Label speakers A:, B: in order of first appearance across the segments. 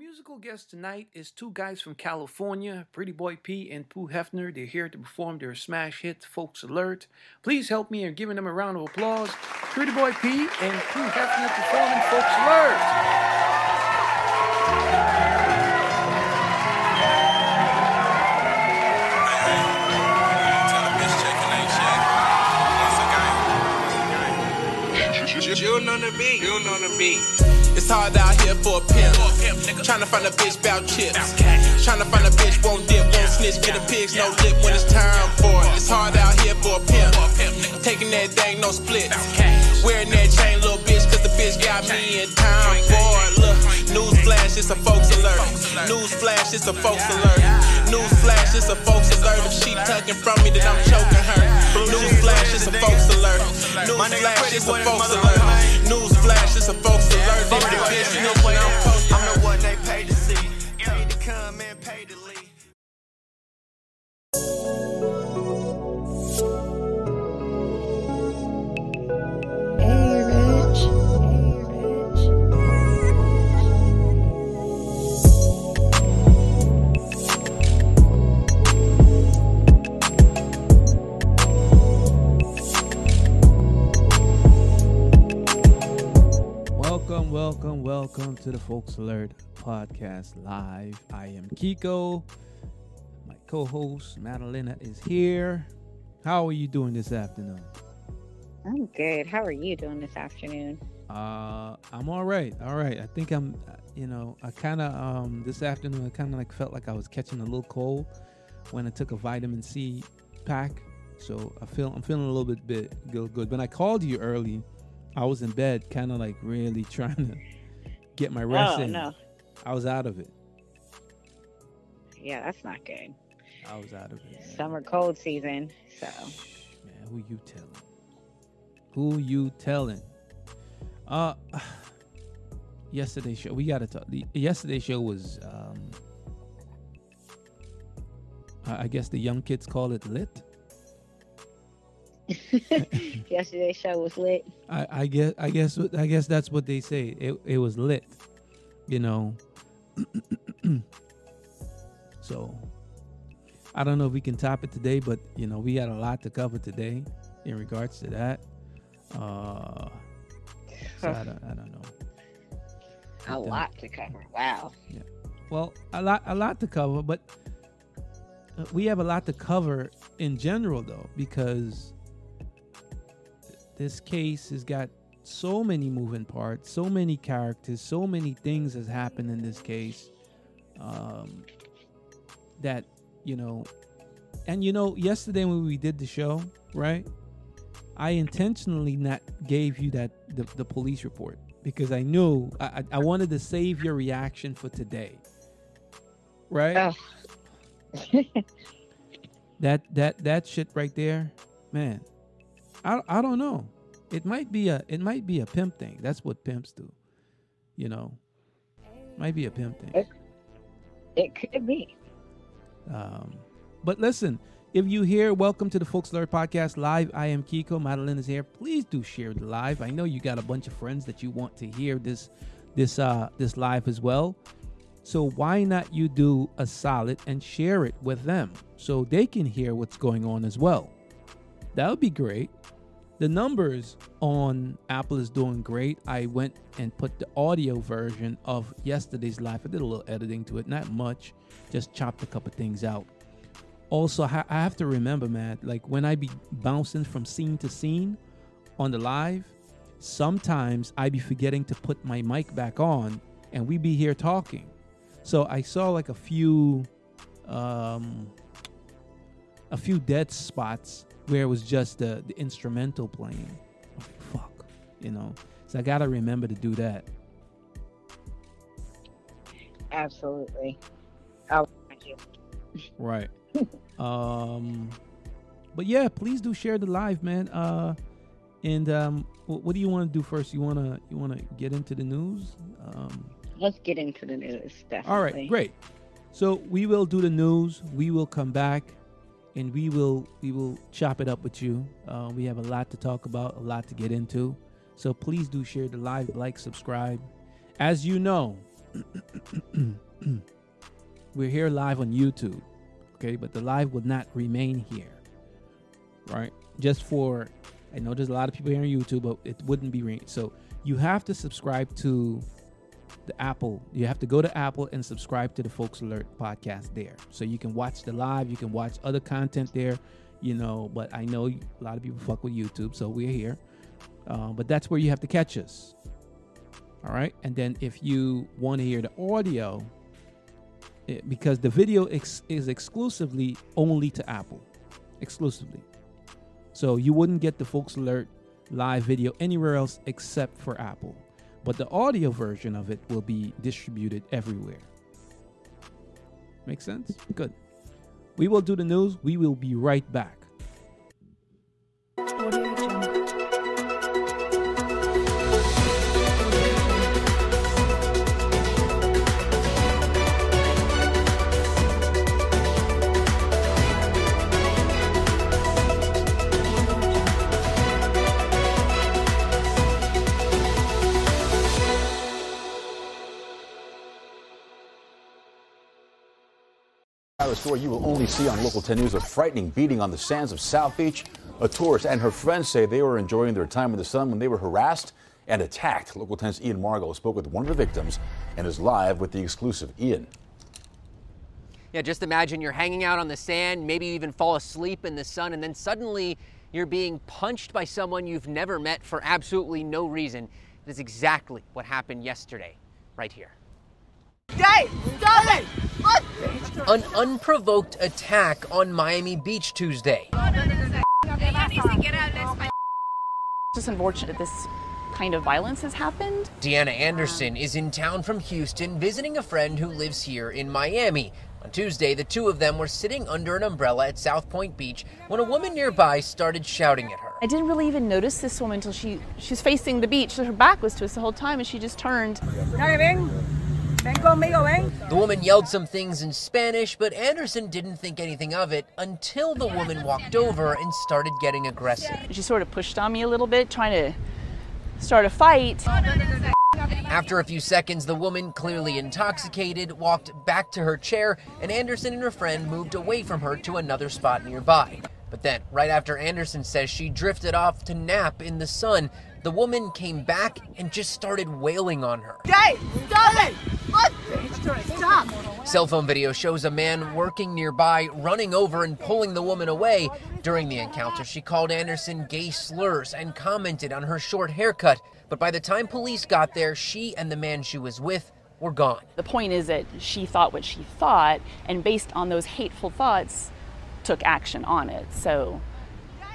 A: musical guest tonight is two guys from California, Pretty Boy P and Pooh Hefner. They're here to perform their smash hit, Folks Alert. Please help me in giving them a round of applause. Pretty Boy P and Pooh Hefner performing Folks Alert.
B: June on the beat. June on the beat. It's hard out here for a pimp. to find a bitch bout chips. Tryna find a bitch won't dip, won't snitch. Get a pigs no lip when it's time for it. It's hard out here for a pimp. Taking that thing, no splits. Wearing that chain, little bitch, cause the bitch got me in time for it. Look, news flash, it's a folks alert. News flash, it's a folks alert. News flash, it's a folks alert. If she tugging from me, then I'm choking her. News flash, it's a folks alert. News flash, it's a folks alert. News flash, it's a folks alert. If the bitch snitch, when I'm posting
C: welcome, to the Folks Alert Podcast Live. I am Kiko. My co-host Madalena is here. How are you doing this afternoon?
D: I'm good. How are you doing this afternoon?
C: Uh, I'm all right. All right. I think I'm. uh, You know, I kind of um this afternoon I kind of like felt like I was catching a little cold when I took a vitamin C pack. So I feel I'm feeling a little bit bit good. good. When I called you early, I was in bed, kind of like really trying to get my rest
D: oh
C: in.
D: no.
C: I was out of it.
D: Yeah, that's not good.
C: I was out of it.
D: Summer cold season. So
C: Man, who you telling? Who you telling? Uh, yesterday show we gotta talk. The yesterday show was um, I guess the young kids call it lit.
D: yesterday's show was lit.
C: I, I guess I guess I guess that's what they say. It it was lit, you know. so I don't know if we can top it today, but you know we had a lot to cover today in regards to that. Uh, so I don't I don't know.
D: A lot to cover. Wow. Yeah.
C: Well, a lot a lot to cover, but uh, we have a lot to cover in general though because this case has got so many moving parts, so many characters, so many things has happened in this case um, that you know, and you know, yesterday when we did the show, right? I intentionally not gave you that the, the police report because I knew I, I wanted to save your reaction for today, right?
D: Ugh.
C: that that that shit right there, man. I I don't know. It might be a it might be a pimp thing. That's what pimps do. You know, might be a pimp thing.
D: It could be.
C: Um, but listen, if you hear, welcome to the Folks Alert Podcast Live. I am Kiko. Madeline is here. Please do share the live. I know you got a bunch of friends that you want to hear this this uh this live as well. So why not you do a solid and share it with them so they can hear what's going on as well? That would be great. The numbers on Apple is doing great. I went and put the audio version of yesterday's live. I did a little editing to it, not much, just chopped a couple things out. Also, I have to remember, man, like when I be bouncing from scene to scene on the live, sometimes I be forgetting to put my mic back on and we be here talking. So I saw like a few um a few dead spots where it was just the, the instrumental playing. Like, fuck, you know. So I gotta remember to do that.
D: Absolutely. I'll you.
C: Right. um but yeah, please do share the live, man. Uh and um wh- what do you want to do first? You want to you want to get into the news? Um
D: Let's get into the news. Definitely.
C: All right, great. So we will do the news. We will come back, and we will we will chop it up with you. Uh, we have a lot to talk about, a lot to get into. So please do share the live, like, subscribe. As you know, we're here live on YouTube, okay? But the live will not remain here, right? Just for, I know there's a lot of people here on YouTube, but it wouldn't be re- so. You have to subscribe to the Apple. You have to go to Apple and subscribe to the Folks Alert podcast there, so you can watch the live. You can watch other content there, you know. But I know a lot of people fuck with YouTube, so we're here. Uh, but that's where you have to catch us. All right, and then if you want to hear the audio, it, because the video ex- is exclusively only to Apple, exclusively. So you wouldn't get the Folks Alert live video anywhere else except for Apple. But the audio version of it will be distributed everywhere. Make sense? Good. We will do the news. We will be right back.
E: Story you will only see on Local 10 News a frightening beating on the sands of South Beach. A tourist and her friends say they were enjoying their time in the sun when they were harassed and attacked. Local 10's Ian Margol spoke with one of the victims and is live with the exclusive Ian.
F: Yeah, just imagine you're hanging out on the sand, maybe you even fall asleep in the sun, and then suddenly you're being punched by someone you've never met for absolutely no reason. That is exactly what happened yesterday, right here. An unprovoked attack on Miami Beach Tuesday.
G: It's just unfortunate that this kind of violence has happened.
F: Deanna Anderson is in town from Houston visiting a friend who lives here in Miami. On Tuesday, the two of them were sitting under an umbrella at South Pointe Beach when a woman nearby started shouting at her.
G: I didn't really even notice this woman until she she's facing the beach. So her back was to us the whole time, and she just turned.
F: The woman yelled some things in Spanish, but Anderson didn't think anything of it until the woman walked over and started getting aggressive.
G: She sort of pushed on me a little bit, trying to start a fight.
F: After a few seconds, the woman, clearly intoxicated, walked back to her chair, and Anderson and her friend moved away from her to another spot nearby. But then, right after Anderson says she drifted off to nap in the sun, the woman came back and just started wailing on her. Hey, stop it! Stop! Cell phone video shows a man working nearby running over and pulling the woman away. During the encounter, she called Anderson gay slurs and commented on her short haircut. But by the time police got there, she and the man she was with were gone.
G: The point is that she thought what she thought, and based on those hateful thoughts, took action on it. So,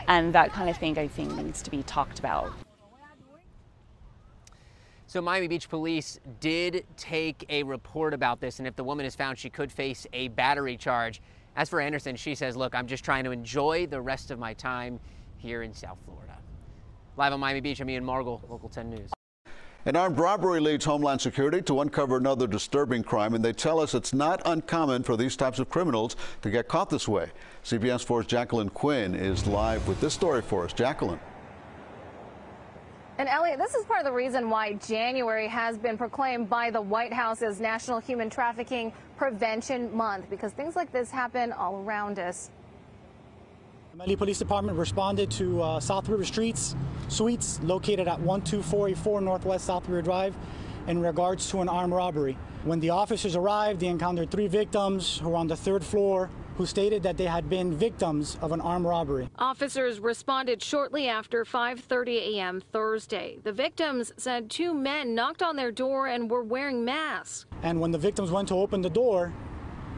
G: and that kind of thing I think needs to be talked about.
F: So, Miami Beach police did take a report about this, and if the woman is found, she could face a battery charge. As for Anderson, she says, Look, I'm just trying to enjoy the rest of my time here in South Florida. Live on Miami Beach, I'm Ian Margol, Local 10 News.
H: An armed robbery leads Homeland Security to uncover another disturbing crime, and they tell us it's not uncommon for these types of criminals to get caught this way. CBS 4's Jacqueline Quinn is live with this story for us. Jacqueline.
I: And Elliot, this is part of the reason why January has been proclaimed by the White House as National Human Trafficking Prevention Month because things like this happen all around us.
J: The Medley Police Department responded to uh, South River Streets Suites located at 12484 Northwest South River Drive in regards to an armed robbery. When the officers arrived, they encountered three victims who were on the third floor who stated that they had been victims of an armed robbery.
I: Officers responded shortly after 5:30 a.m. Thursday. The victims said two men knocked on their door and were wearing masks.
J: And when the victims went to open the door,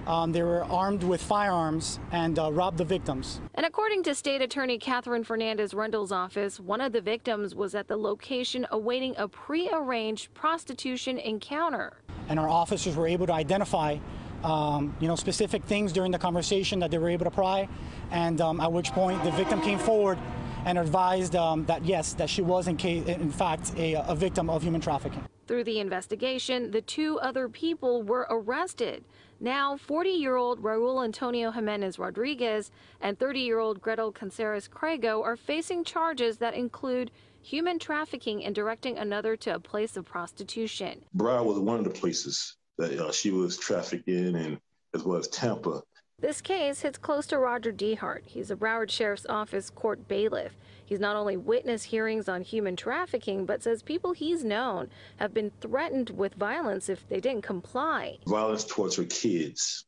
J: um, they were armed with firearms and uh, robbed the victims.
I: And according to State Attorney Katherine Fernandez Rundle's office, one of the victims was at the location awaiting a pre-arranged prostitution encounter.
J: And our officers were able to identify um, you know, specific things during the conversation that they were able to pry, and um, at which point the victim came forward and advised um, that yes, that she was in, case, in fact a, a victim of human trafficking.
I: Through the investigation, the two other people were arrested. Now, 40 year old Raul Antonio Jimenez Rodriguez and 30 year old Gretel Canceres Craigo are facing charges that include human trafficking and directing another to a place of prostitution.
K: Broward was one of the places that uh, she was trafficked in, and as well as Tampa.
I: This case hits close to Roger Dehart. He's a Broward Sheriff's Office court bailiff. He's not only witnessed hearings on human trafficking, but says people he's known have been threatened with violence if they didn't comply.
K: Violence towards her kids.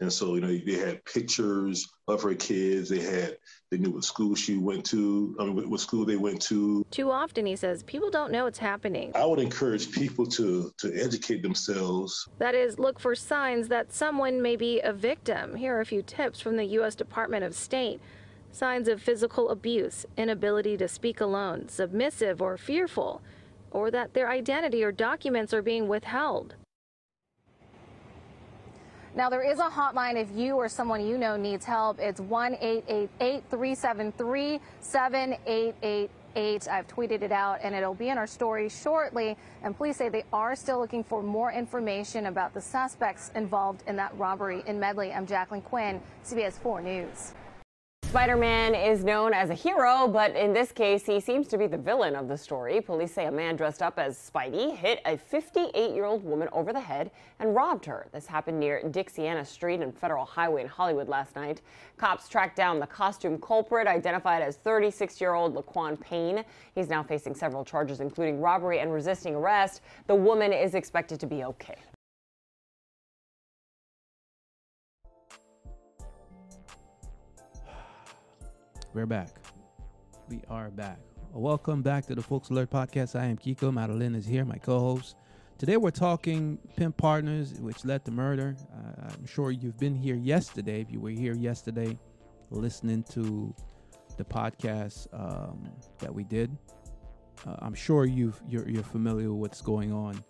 K: And so, you know, they had pictures of her kids. They had, they knew what school she went to, I mean, what school they went to.
I: Too often, he says, people don't know it's happening.
K: I would encourage people to, to educate themselves.
I: That is, look for signs that someone may be a victim. Here are a few tips from the U.S. Department of State. Signs of physical abuse, inability to speak alone, submissive or fearful, or that their identity or documents are being withheld. Now, there is a hotline if you or someone you know needs help. It's 1 888 373 7888. I've tweeted it out and it'll be in our story shortly. And police say they are still looking for more information about the suspects involved in that robbery in Medley. I'm Jacqueline Quinn, CBS 4 News.
L: Spider Man is known as a hero, but in this case, he seems to be the villain of the story. Police say a man dressed up as Spidey hit a 58 year old woman over the head and robbed her. This happened near Dixiana Street and Federal Highway in Hollywood last night. Cops tracked down the costume culprit, identified as 36 year old Laquan Payne. He's now facing several charges, including robbery and resisting arrest. The woman is expected to be okay.
C: We're back. We are back. Welcome back to the Folks Alert Podcast. I am Kiko. Madeline is here, my co host. Today we're talking pimp partners, which led to murder. Uh, I'm sure you've been here yesterday. If you were here yesterday listening to the podcast um, that we did, uh, I'm sure you've, you're, you're familiar with what's going on.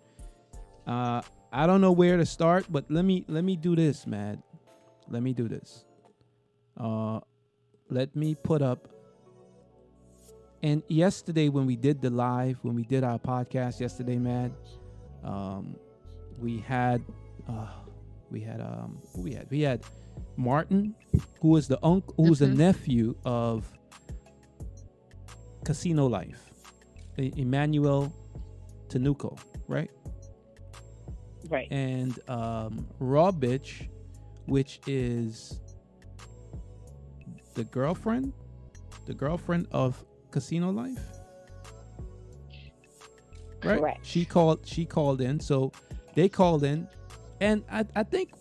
C: Uh, I don't know where to start, but let me let me do this, man. Let me do this. Uh, let me put up and yesterday when we did the live when we did our podcast yesterday man um we had uh we had um who we had we had martin who was the uncle who was
D: Mhm.
C: a nephew of casino life E- emmanuel tinoco right
D: Right.
C: and um raw bitch which is the girlfriend, the girlfriend of Casino Life. Right.
D: Correct.
C: She called. She called in. So they called in, and I, I think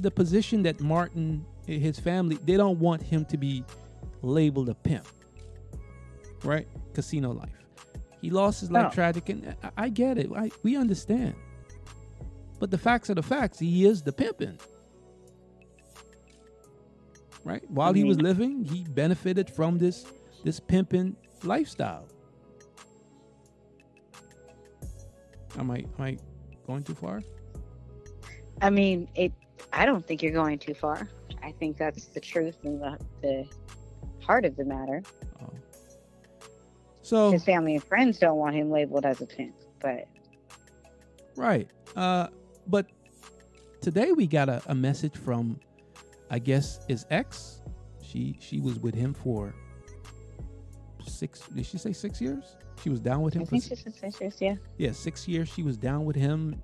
C: the position that Martin, his family, they don't want him to be labeled a pimp. Right. Casino Life. He lost his life
D: No.
C: tragic, and I, I get it. I, we understand. But the facts are the facts. He is the pimping right? While he was living, he benefited from this this pimping lifestyle. Am I am I going too far?
D: I mean, it. I don't think you're going too far. I think that's the truth and the the heart of the matter.
C: So
D: His family and friends don't want him labeled as a pimp, but
C: right. Uh but today we got a, a message from I guess his ex. She she was with him for six did she say six years? She was down with him
D: I
C: for
D: think
C: six-
D: she's suspicious. Yeah.
C: yeah, six years she was down with him.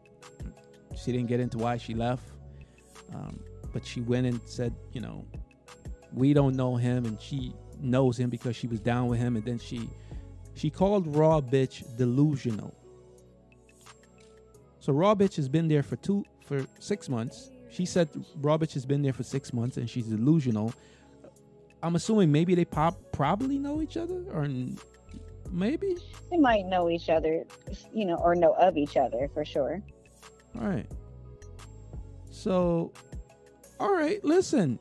C: She didn't get into why she left, um, but she went and said, you know, we don't know him, and she knows him because she was down with him, and then she she called Raw Bitch delusional. So Raw Bitch has been there for two for six months. She said Raw Bitch has been there for six months, and she's delusional. I'm assuming maybe they pop probably know each other, or maybe.
D: They might know each other, you know, or know of each other for sure.
C: All right. So, all right, listen.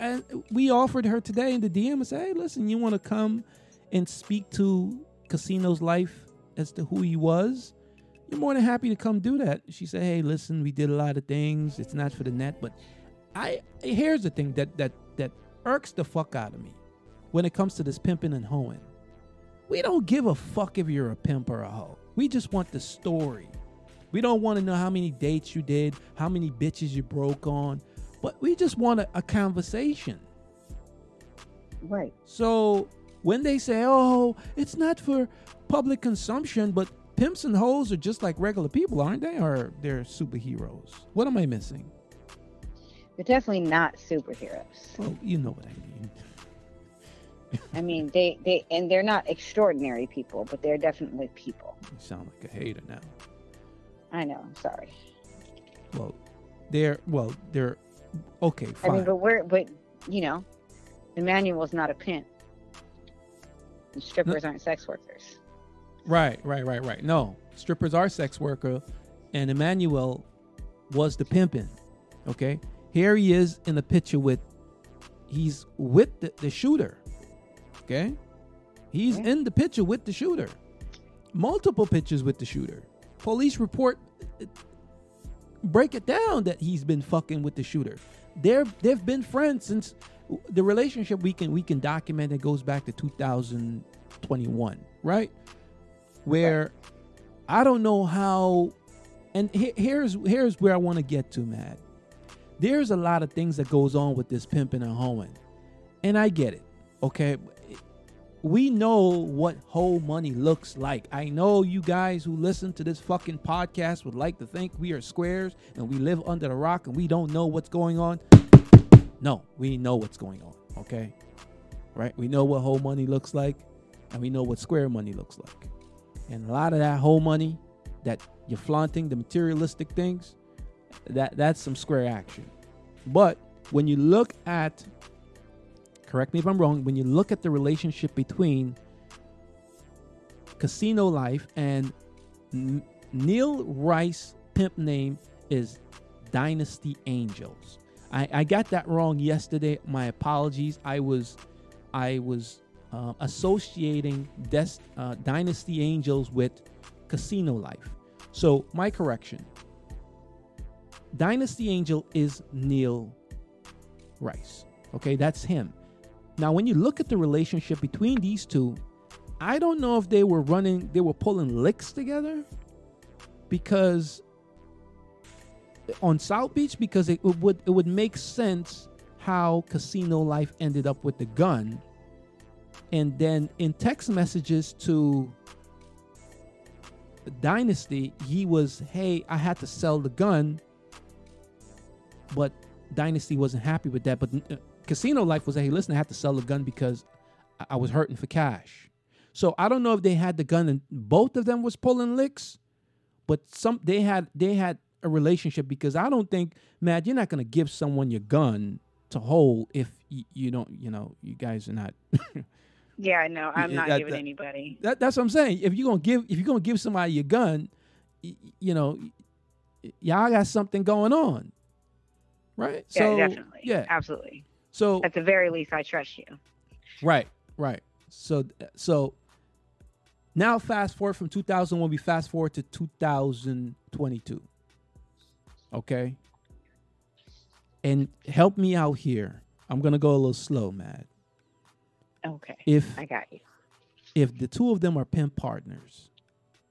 C: And we offered her today in the DM and said, hey, listen, you want to come and speak to Casino's life as to who he was? You're more than happy to come do that. She said, hey, listen, we did a lot of things. It's not for the net, but I here's the thing that that that irks the fuck out of me when it comes to this pimping and hoeing. We don't give a fuck if you're a pimp or a hoe. We just want the story. We don't want to know how many dates you did, how many bitches you broke on, but we just want a, a conversation.
D: Right.
C: So when they say, "Oh, it's not for public consumption," but pimps and hoes are just like regular people, aren't they? Or they're superheroes? What am I missing?
D: They're definitely not superheroes.
C: Well, you know what I mean.
D: I mean, they they and they're not extraordinary people, but they're definitely people.
C: You sound like a hater now.
D: I know. I'm sorry.
C: Well, they're well, they're okay. Fine.
D: I mean, but we're but you know, Emmanuel's not a pimp. And strippers aren't sex workers.
C: Right, right, right, right. No, strippers are sex worker, and Emmanuel was the pimping. Okay, here he is in the picture with, he's with the, the shooter. Okay, he's in the picture with the shooter. Multiple pictures with the shooter. Police report break it down that he's been fucking with the shooter. They're they've been friends since the relationship we can we can document it goes back to 2021, right? Where I don't know how and he- here's here's where I want to get to, Matt. There's a lot of things that goes on with this pimping and hoeing. And I get it. Okay? We know what whole money looks like. I know you guys who listen to this fucking podcast would like to think we are squares and we live under the rock and we don't know what's going on. No, we know what's going on, okay? Right? We know what whole money looks like and we know what square money looks like. And a lot of that whole money that you're flaunting, the materialistic things, that that's some square action. But when you look at correct me if I'm wrong, when you look at the relationship between Casino Life and N- Neal Rice pimp name is Dynasty Angels. I, I got that wrong yesterday. My apologies. I was I was uh, associating Des- uh, Dynasty Angels with Casino Life. So my correction. Dynasty Angel is Neal Rice. Okay, that's him. Now, when you look at the relationship between these two, I don't know if they were running, they were pulling licks together because on South Beach, because it would it would make sense how Casino Life ended up with the gun, and then in text messages to Dynasty, he was, "Hey, I had to sell the gun," but Dynasty wasn't happy with that. But uh, Casino Life was, "Hey, listen, I had to sell the gun because I, I was hurting for cash." So I don't know if they had the gun and both of them was pulling licks, but some they had they had a relationship because I don't think, Matt, you're not gonna give someone your gun to hold if you, you don't, you know, you guys are not.
D: Yeah, no, I'm not
C: that-
D: giving
C: that-
D: anybody.
C: That, that's what I'm saying. If you're gonna give, if you're gonna give somebody your gun, y- you know, y- y'all got something going on, right?
D: Yeah,
C: so,
D: definitely.
C: Yeah.
D: absolutely.
C: So
D: At the very least, I trust you.
C: Right, right. So, so now fast forward from 2001, we fast forward to 2022. Okay. And help me out here. I'm gonna go a little slow, Matt.
D: Okay.
C: If
D: I got you.
C: if the two of them are pimp partners,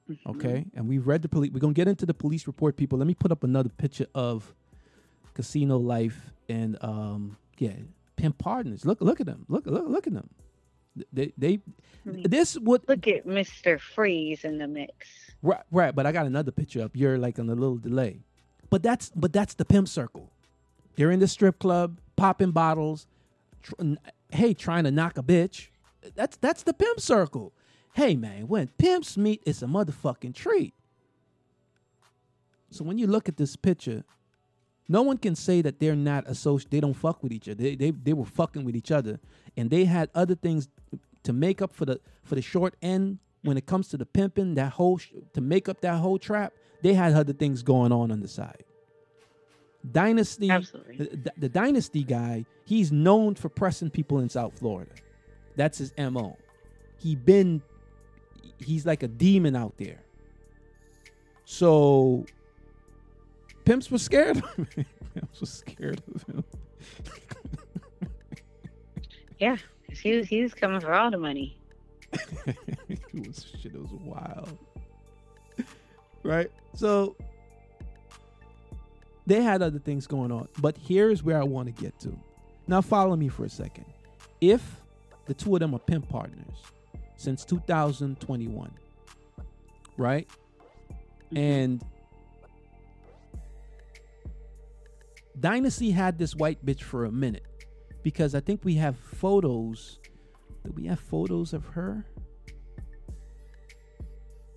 D: Mm-hmm.
C: okay, and we've read the police, we're gonna get into the police report, people. Let me put up another picture of Casino Life and um, yeah, pimp partners. Look, look at them. Look, look, look at them. They, they, this would
D: look at Mr. Freeze in the mix.
C: Right, right. But I got another picture up. You're like on a little delay. But that's but that's the pimp circle. They're in the strip club, popping bottles. Tr- hey, trying to knock a bitch. That's that's the pimp circle. Hey man, when pimps meet, it's a motherfucking treat. So when you look at this picture, no one can say that they're not associated. They don't fuck with each other. They, they they were fucking with each other, and they had other things to make up for the for the short end when it comes to the pimping. That whole sh- to make up that whole trap, they had other things going on on the side. Dynasty, the, the Dynasty guy, he's known for pressing people in South Florida. That's his mo. He been, he's like a demon out there. So pimps were scared. of him. pimps were scared of him.
D: Yeah, he was he was coming for all the money.
C: it was shit. It was wild. right? So they had other things going on, but here's where I want to get to. Now, follow me for a second. If the two of them are pimp partners since 2021, right? Mm-hmm. And Dynasty had this white bitch for a minute because I think we have photos. Do we have photos of her?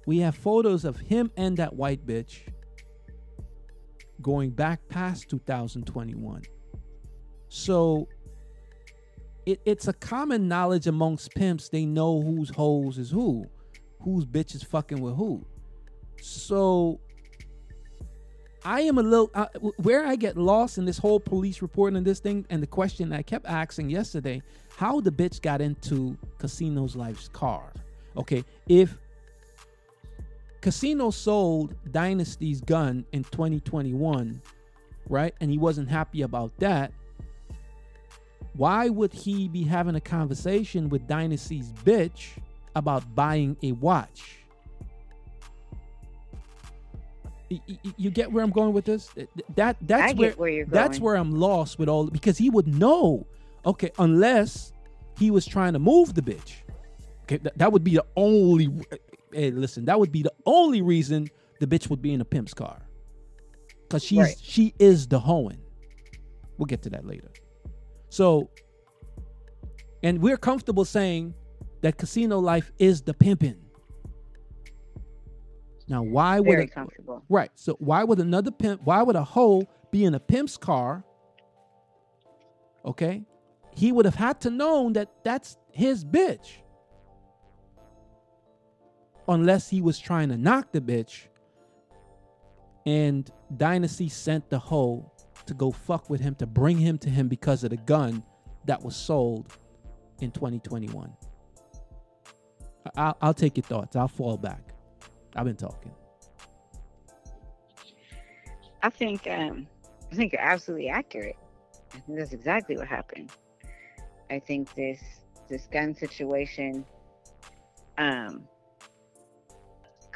C: We have photos of him and that white bitch going back past 2021. So it, it's a common knowledge amongst pimps. They know whose hoes is who, whose bitch is fucking with who. So I am a little uh, where I get lost in this whole police report and this thing, and the question I kept asking yesterday: how the bitch got into Casino's life's car? Okay, if Casino sold Dynasty's gun in 2021, right, and he wasn't happy about that, why would he be having a conversation with Dynasty's bitch about buying a watch? You get where I'm going with this? That that's where,
D: where you're
C: that's
D: going.
C: where I'm lost with all because he would know. Okay, unless he was trying to move the bitch. Okay, th- that would be the only. Hey, listen, that would be the only reason the bitch would be in a pimp's car. Cause she's
D: Right.
C: she is the hoeing. We'll get to that later. So, and we're comfortable saying that casino life is the pimping. Now, why would
D: Very
C: a- right? So why would another pimp? Why would a hoe be in a pimp's car? Okay, he would have had to known that that's his bitch, unless he was trying to knock the bitch. And Dynasty sent the hoe to go fuck with him to bring him to him because of the gun that was sold in 2021. I- I'll, I'll take your thoughts. I'll fall back. I've been talking.
D: I think um, I think you're absolutely accurate. I think that's exactly what happened. I think this this gun situation um,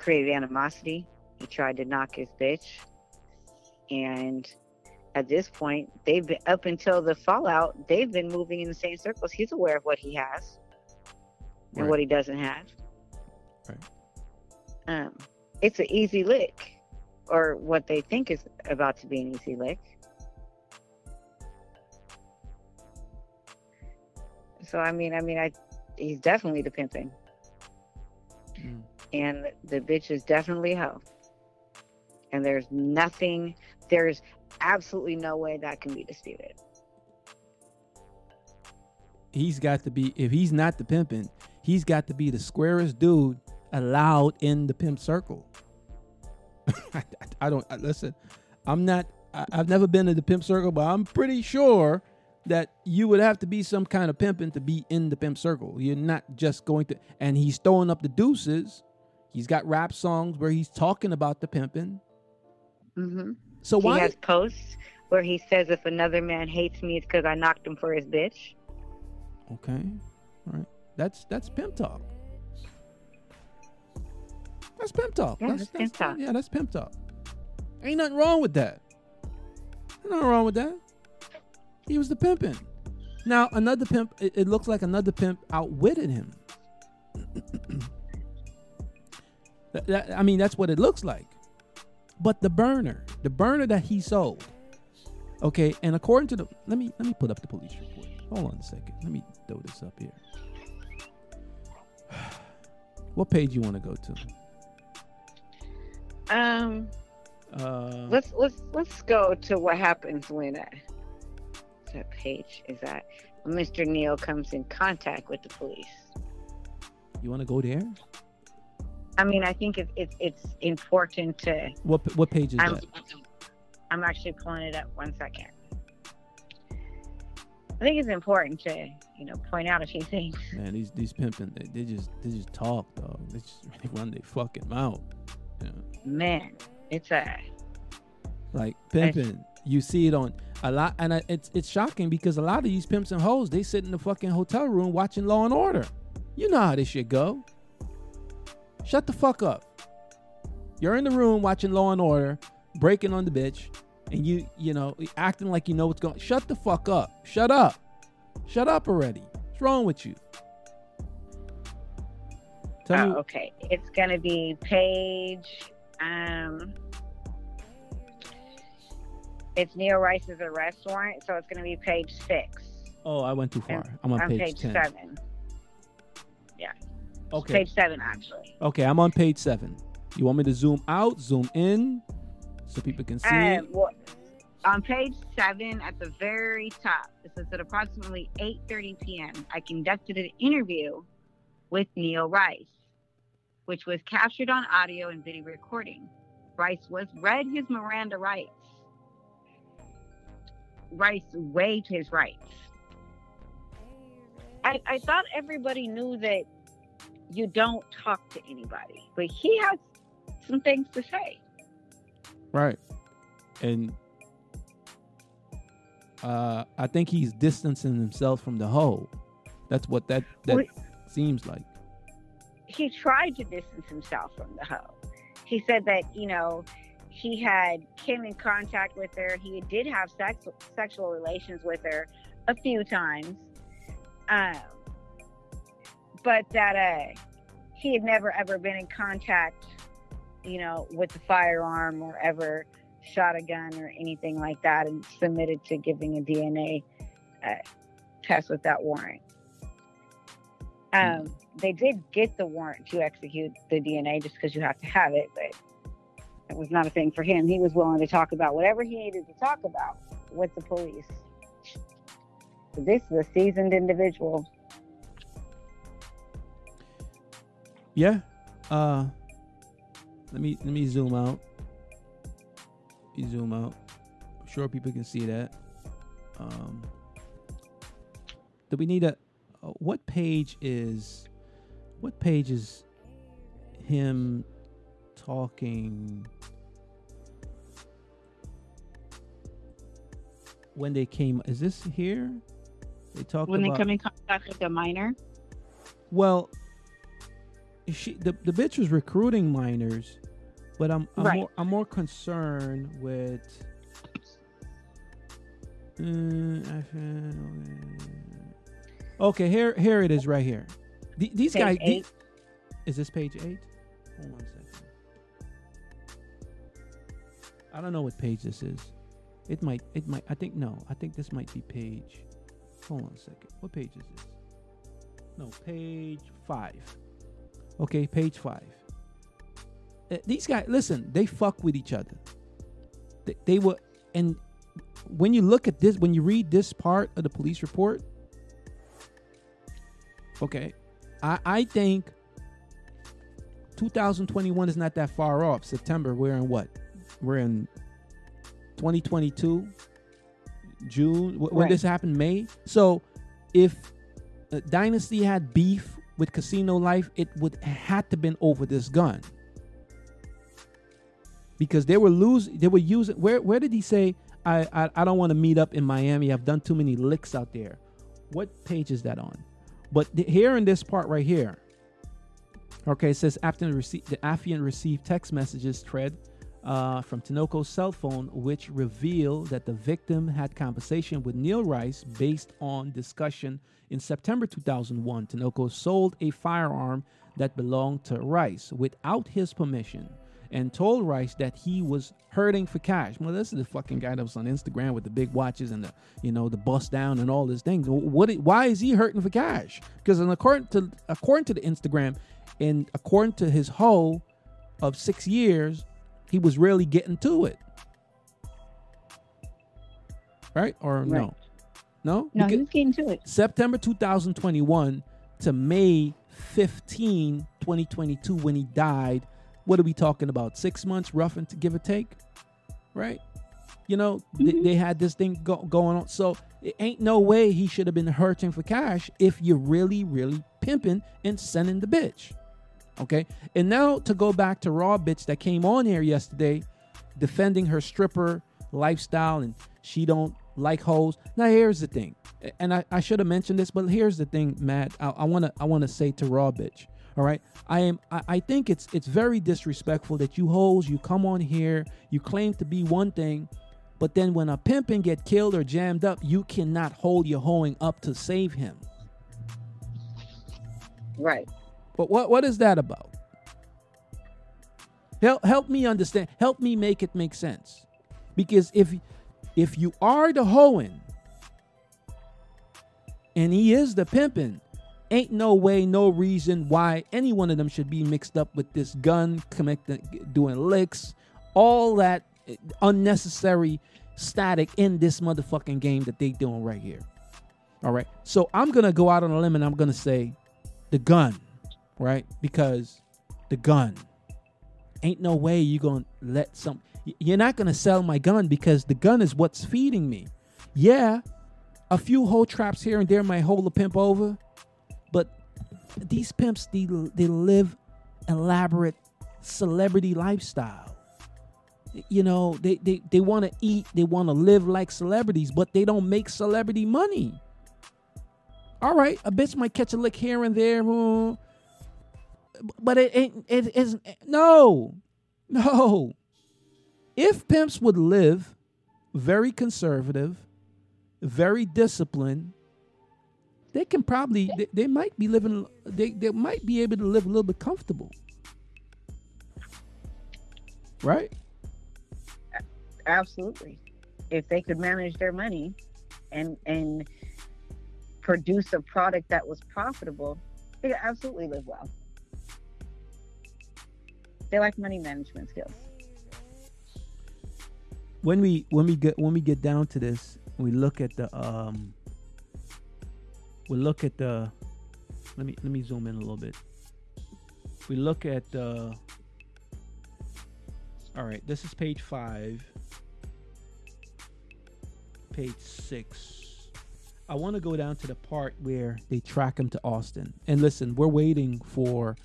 D: created animosity. He tried to knock his bitch, and at this point, they've been up until the fallout. They've been moving in the same circles. He's aware of what he has and
C: Right.
D: what he doesn't have.
C: Right.
D: Um, it's an easy lick, or what they think is about to be an easy lick. So I mean, I mean, I he's definitely the pimping,
C: Mm.
D: And the bitch is definitely hoe. And there's nothing, there's absolutely no way that can be disputed.
C: he's got to be if he's not the pimping, he's got to be the squarest dude allowed in the pimp circle. I, I- I don't I, listen. I'm not. I, I've never been in the pimp circle, but I'm pretty sure that you would have to be some kind of pimping to be in the pimp circle. You're not just going to. And he's throwing up the deuces. He's got rap songs where he's talking about the pimping.
D: hmm
C: So why he
D: has posts where he says, "If another man hates me, it's because I knocked him for his bitch."
C: Okay. All right. That's that's pimp talk. That's pimp talk.
D: Yeah, that's pimp talk.
C: Yeah, that's pimp talk. Ain't nothing wrong with that. Ain't nothing wrong with that. He was the pimping. Now another pimp. It, it looks like another pimp outwitted him. That- that- I mean, that's what it looks like. But the burner, the burner that he sold, okay, and according to the, let me let me put up the police report. Hold on a second. Let me throw this up here. What page you want to go to?
D: Um,
C: Uh,
D: let's let's let's go to what happens when uh, that page is that Mr. Neal comes in contact with the police.
C: you want to go there?
D: I mean, I think it's it's it's important to.
C: What what page is
D: I'm,
C: that?
D: I'm actually pulling it up. One second. I think it's important to you know point out a few things.
C: Man, these these pimping, they, they just they just talk, dog. They just they run their fucking mouth. Yeah.
D: Man, it's a
C: Like pimping, you see it on a lot, and I, it's it's shocking because a lot of these pimps and hoes they sit in the fucking hotel room watching Law and Order. You know how this shit go. Shut the fuck up. You're in the room watching Law and Order, breaking on the bitch, and you, you know, acting like you know what's going. Shut the fuck up. Shut up. Shut up already. What's wrong with you? Tell
D: Oh,
C: me.
D: okay. It's gonna be page. Um, it's Neal Rice's arrest warrant, so it's gonna be page six.
C: Oh, I went too far. I'm on
D: on
C: page,
D: page
C: 10.
D: seven. Yeah.
C: Okay.
D: Page seven, actually.
C: Okay, I'm on page seven. You want me to zoom out, zoom in, so people can see it?
D: well, on page seven, at the very top, it says at approximately 8:30 p.m., I conducted an interview with Neal Rice, which was captured on audio and video recording. Rice was read his Miranda rights. Rice waived his rights. I, I thought everybody knew that you don't talk to anybody, but he has some things to say.
C: Right. And uh, I think he's distancing himself from the whole. That's what that that
D: Well,
C: seems like.
D: he tried to distance himself from the hoe. He said that, you know, he had came in contact with her. He did have sex, sexual relations with her a few times. Um, but that uh, he had never ever been in contact, you know, with a firearm or ever shot a gun or anything like that and submitted to giving a DNA uh, test with that warrant. Um, they did get the warrant to execute the DNA just because you have to have it, but it was not a thing for him. He was willing to talk about whatever he needed to talk about with the police. This is a seasoned individual.
C: Yeah. Uh let me let me zoom out. You zoom out. I'm sure people can see that. Um do we need a uh, what page is what page is him talking when they came is this here they talk
D: when
C: about
D: they come in contact with a minor.
C: well, she the, the bitch was recruiting minors, but I'm I'm,
D: Right.
C: more, I'm more concerned with. Mm, okay, here here it is right here. The- these
D: Page
C: guys. the-
D: eight.
C: is this page eight? Hold on a second. I don't know what page this is. It might it might I think no. I think this might be page. Hold on a second. What page is this? No, page five. Okay, page five. Uh, these guys, listen, they fuck with each other. They, they were, and when you look at this, when you read this part of the police report, okay, I, I think 2021 is not that far off. September, we're in what? We're in 2022, June. wh- When
D: Right.
C: this happened, May. So if Dynasty had beef with Casino Life, it would had to been over this gun because they were losing. They were using. Where where did he say? I I, I don't want to meet up in Miami. I've done too many licks out there. What page is that on? But th- here in this part right here. Okay, it says after the, rece- the affiant received text messages thread uh, from Tinoco's cell phone, which revealed that the victim had conversation with Neal Rice based on discussion in September 2001. Tinoco sold a firearm that belonged to Rice without his permission and told Rice that he was hurting for cash. Well, this is the fucking guy that was on Instagram with the big watches and the, you know, the bust down and all this things. What? Why is he hurting for cash? Because according to according to the Instagram, and according to his hoe of six years, he was really getting to it. Right or no?
D: Right.
C: No.
D: No,
C: Because-
D: he was getting to it.
C: September 2021 to May 15, 2022, when he died. What are we talking about? Six months, rough and to give or take, right? You know, th- mm-hmm. they had this thing go- going on. So it ain't no way he should have been hurting for cash if you're really, really pimping and sending the bitch. Okay. And now to go back to Raw Bitch that came on here yesterday defending her stripper lifestyle and she don't like hoes. Now here's the thing. And I, I should have mentioned this, but here's the thing, Matt. I, wanna I wanna say to Raw Bitch. All right. I am I, I think it's it's very disrespectful that you hoes, you come on here, you claim to be one thing, but then when a pimpin get killed or jammed up, you cannot hold your hoeing up to save him.
D: Right.
C: But what what is that about? Help help me understand. Help me make it make sense. Because if if you are the hoeing and he is the pimping, ain't no way, no reason why any one of them should be mixed up with this gun, connected, doing licks, all that eh, unnecessary static in this motherfucking game that they doing right here. All right. So I'm gonna go out on a limb and I'm gonna say the gun, right? Because the gun. Ain't no way you gonna let some you're not gonna sell my gun because the gun is what's feeding me. Yeah, a few hole traps here and there might hold a pimp over, but these pimps they, they live elaborate celebrity lifestyle. You know, they they, they want to eat, they want to live like celebrities, but they don't make celebrity money. All right, a bitch might catch a lick here and there, mm, but it ain't. It isn't. No, no. If pimps would live very conservative, very disciplined, they can probably they, they might be living. They they might be able to live a little bit comfortable, right?
D: Absolutely. If they could manage their money and and produce a product that was profitable, they could absolutely live well. They like money management skills.
C: when we when we get when we get down to this, we look at the um we look at the let me let me zoom in a little bit. We look at the all right, this is page five. Page six. I want to go down to the part where they track him to Austin. And listen, we're waiting for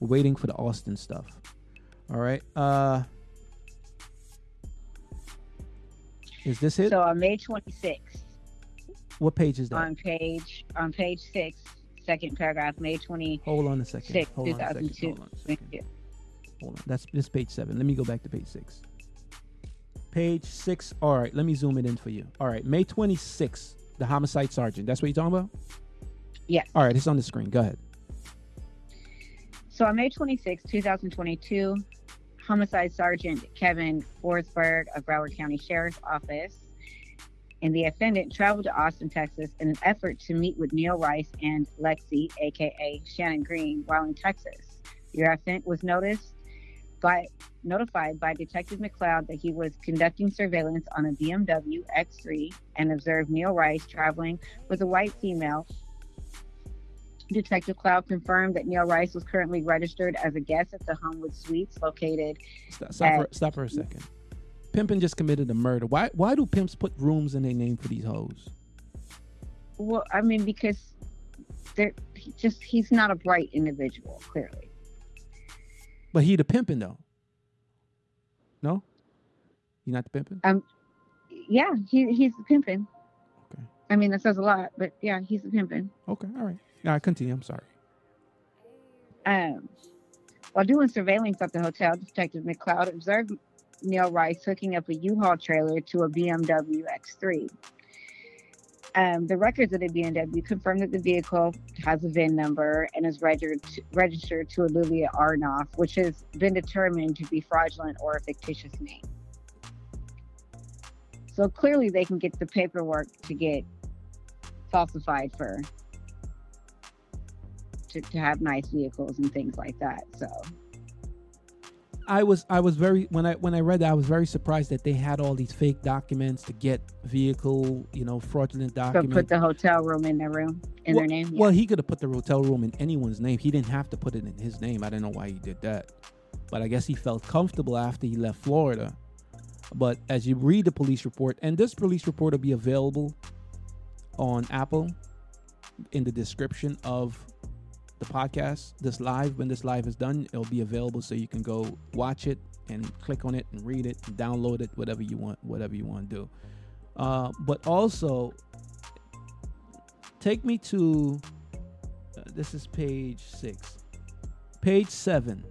C: we're waiting for the Austin stuff. All right. Uh Is this it?
D: So on May 26th,
C: What page is that?
D: on page on page six, second paragraph, May 26th,
C: Hold on a second. Hold on a second.
D: 2002.
C: Hold on a second. Hold on. That's this page seven. Let me go back to page six. Page six. All right. Let me zoom it in for you. All right. May 26th, the homicide sergeant. That's what you're talking about?
D: Yes.
C: All right. It's on the screen. Go ahead.
D: So on May 26, 2022, Homicide Sergeant Kevin Forsberg of Broward County Sheriff's Office and the offendant traveled to Austin, Texas in an effort to meet with Neal Rice and Lexi, aka Shannon Green, while in Texas. The offendant was noticed by notified by Detective McLeod that he was conducting surveillance on a BMW X3 and observed Neal Rice traveling with a white female Detective Cloud confirmed that Neal Rice was currently registered as a guest at the Homewood Suites located
C: Stop, stop, for, stop for a second. Pimpin just committed a murder. Why why do pimps put rooms in their name for these hoes?
D: well, I mean, because they're he just he's not a bright individual, clearly.
C: But he the pimpin though. No? He not the pimpin?
D: Um yeah, he he's pimping. Okay. I mean that says a lot, but yeah, he's pimping.
C: Okay, all right. All right, continue. I'm sorry.
D: Um, while doing surveillance at the hotel, Detective McLeod observed Neal Rice hooking up a U-Haul trailer to a BMW X3. Um, the records of the BMW confirm that the vehicle has a VIN number and is registered registered to Olivia Arnoff, which has been determined to be fraudulent or a fictitious name. So clearly, they can get the paperwork to get falsified for to, to have nice vehicles and things like that. So
C: I was I was very when I when I read that I was very surprised that they had all these fake documents to get vehicle, you know, fraudulent
D: so
C: documents.
D: put the hotel room in their room in
C: well,
D: their name.
C: Well, he could have put the hotel room in anyone's name. He didn't have to put it in his name. I don't know why he did that. But I guess he felt comfortable after he left Florida. But as you read the police report, and this police report will be available on Apple in the description of the podcast, this live, when this live is done, it'll be available so you can go watch it and click on it and read it and download it, whatever you want, whatever you want to do. Uh, but also, take me to uh, this is page six. page seven.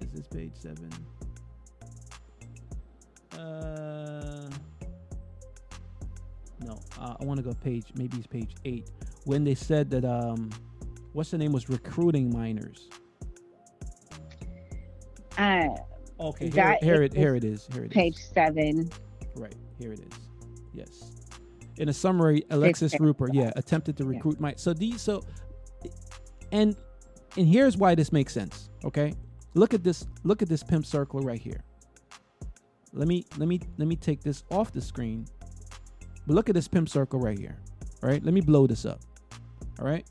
C: Is this page seven? Uh, no, uh, I want to go page. Maybe it's page eight. When they said that um, what's the name was recruiting minors.
D: Uh,
C: Okay, here, here it here it is. Here it is.
D: page seven.
C: Right, here it is. Yes. In a summary, Alexis Rupert, yeah, attempted to recruit my so these so and and here's why this makes sense. Okay? Look at this look at this pimp circle right here. Let me let me let me take this off the screen. But look at this pimp circle right here. All right? Let me blow this up. All right?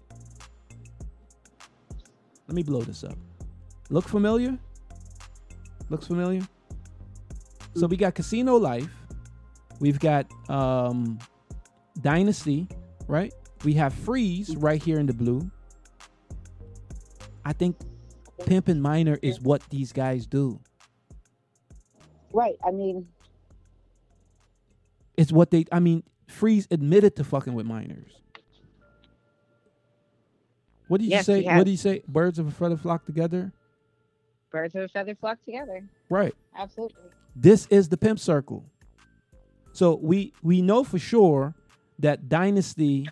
C: Let me blow this up. Look familiar? Looks familiar? So we got Casino Life. We've got um Dynasty, right? We have Freeze right here in the blue. I think Pimp and Minor is what these guys do.
D: Right. I mean,
C: It's what they I mean, Freeze admitted to fucking with minors. What did
D: Yes,
C: you say? What did you say? Birds of a feather flock together?
D: birds of a feather flock together.
C: Right.
D: Absolutely.
C: This is the pimp circle. So we we know for sure that Dynasty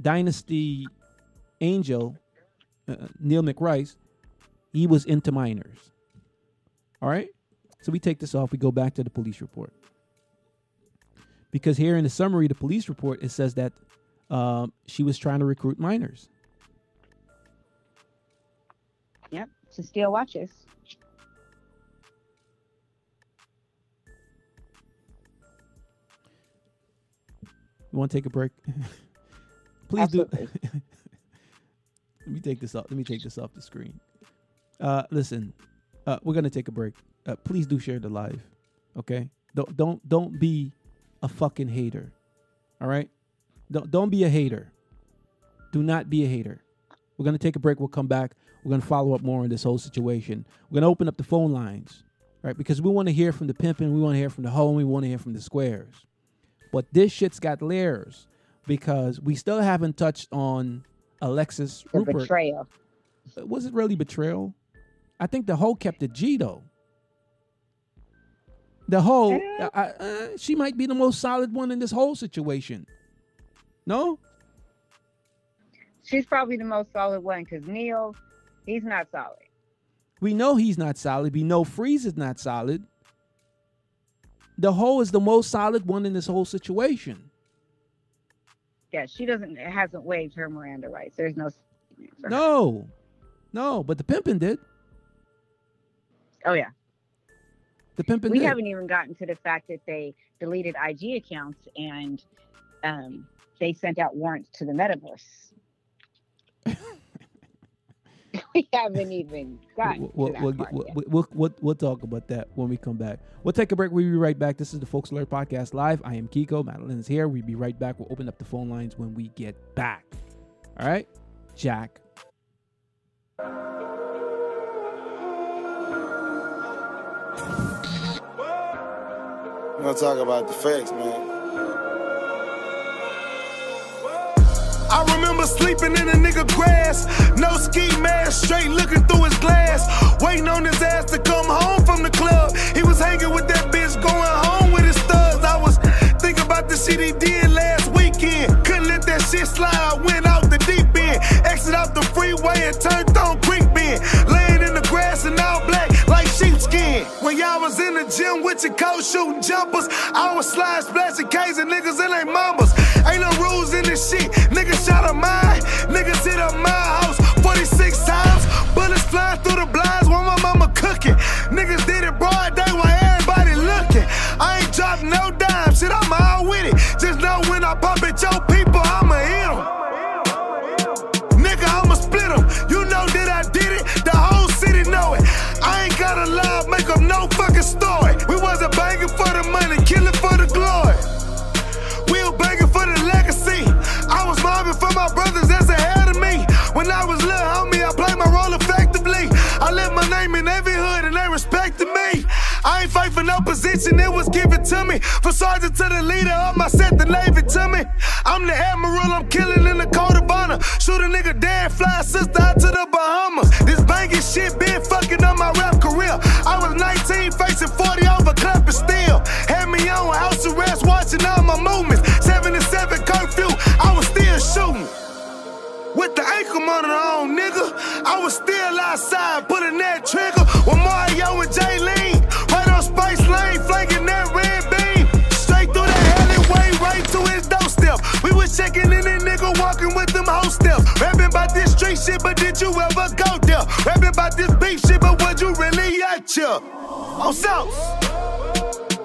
C: Dynasty Angel uh, Neil McRice he was into minors. All right? So we take this off, we go back to the police report. Because here in the summary of the police report it says that um, she was trying to recruit minors.
D: To steal watches.
C: You want to take a break? Please do. Let me take this off. Let me take this off the screen. Uh, listen, uh, we're gonna take a break. Uh, please do share the live, okay? Don't don't don't be a fucking hater. All right? Don't don't be a hater. Do not be a hater. We're gonna take a break. We'll come back. We're gonna follow up more on this whole situation. We're gonna open up the phone lines, right? Because we want to hear from the pimping, we want to hear from the hoe, and we want to hear from the squares. But this shit's got layers because we still haven't touched on Alexis
D: The
C: Rupert.
D: betrayal.
C: Was it really betrayal? I think the hoe kept it G though. The hoe, I, I- uh, she might be the most solid one in this whole situation. No,
D: She's probably the most solid one because Neal, he's not solid.
C: we know he's not solid. We know Freeze is not solid. The hoe is the most solid one in this whole situation.
D: Yeah, she doesn't hasn't waived her Miranda rights. There's no. her.
C: No, no, but the pimpin' did.
D: Oh yeah.
C: The pimpin'
D: we
C: did.
D: haven't even gotten to the fact that they deleted IG accounts and um, they sent out warrants to the metaverse. we haven't even gotten
C: We'll,
D: to that
C: we'll,
D: part
C: we'll, we'll, we'll, we'll, we'll talk about that when we come back. We'll take a break. We'll be right back. This is the Folks Alert Podcast Live. I am Kiko. Madeline is here. We'll be right back. We'll open up the phone lines when we get back. All right? Jack.
M: We're gonna talk about the facts, man.
N: I remember sleeping in a nigga grass. No ski mask, straight looking through his glass. Waiting on his ass to come home from the club. He was hanging with that bitch going home with his thugs. I was thinking about the shit he did last weekend. Couldn't let that shit slide. I went out the deep end. Exit out the freeway and turned on Creek Bend. Laying grass all black like sheepskin. When y'all was in the gym with your coat shooting jumpers, I was slide splashing K's and niggas in they mamas. Ain't no rules in this shit. Niggas shot a mine, niggas hit up my house 46 times. Bullets flying through the blinds while my mama cooking. Niggas did it broad day while everybody looking. I ain't dropping no dime, shit, I'm all with it. Just know when I pop at your people, for no position, it was given to me. From sergeant to the leader of my set, the Navy to me. I'm the admiral, I'm killing in the code of honor. Shoot a nigga dead, fly sister out to the Bahamas. This
M: banging shit been fucking up my rap career. I was 19, facing 40 over clapping still. Had me on house arrest, watching all my movements. 77 curfew, I was still shooting. With the ankle monitor on, nigga. I was still outside, putting that trigger. With Mario and Jay would you ever go there? Rapping about this beef shit, but would you really at ya? On South.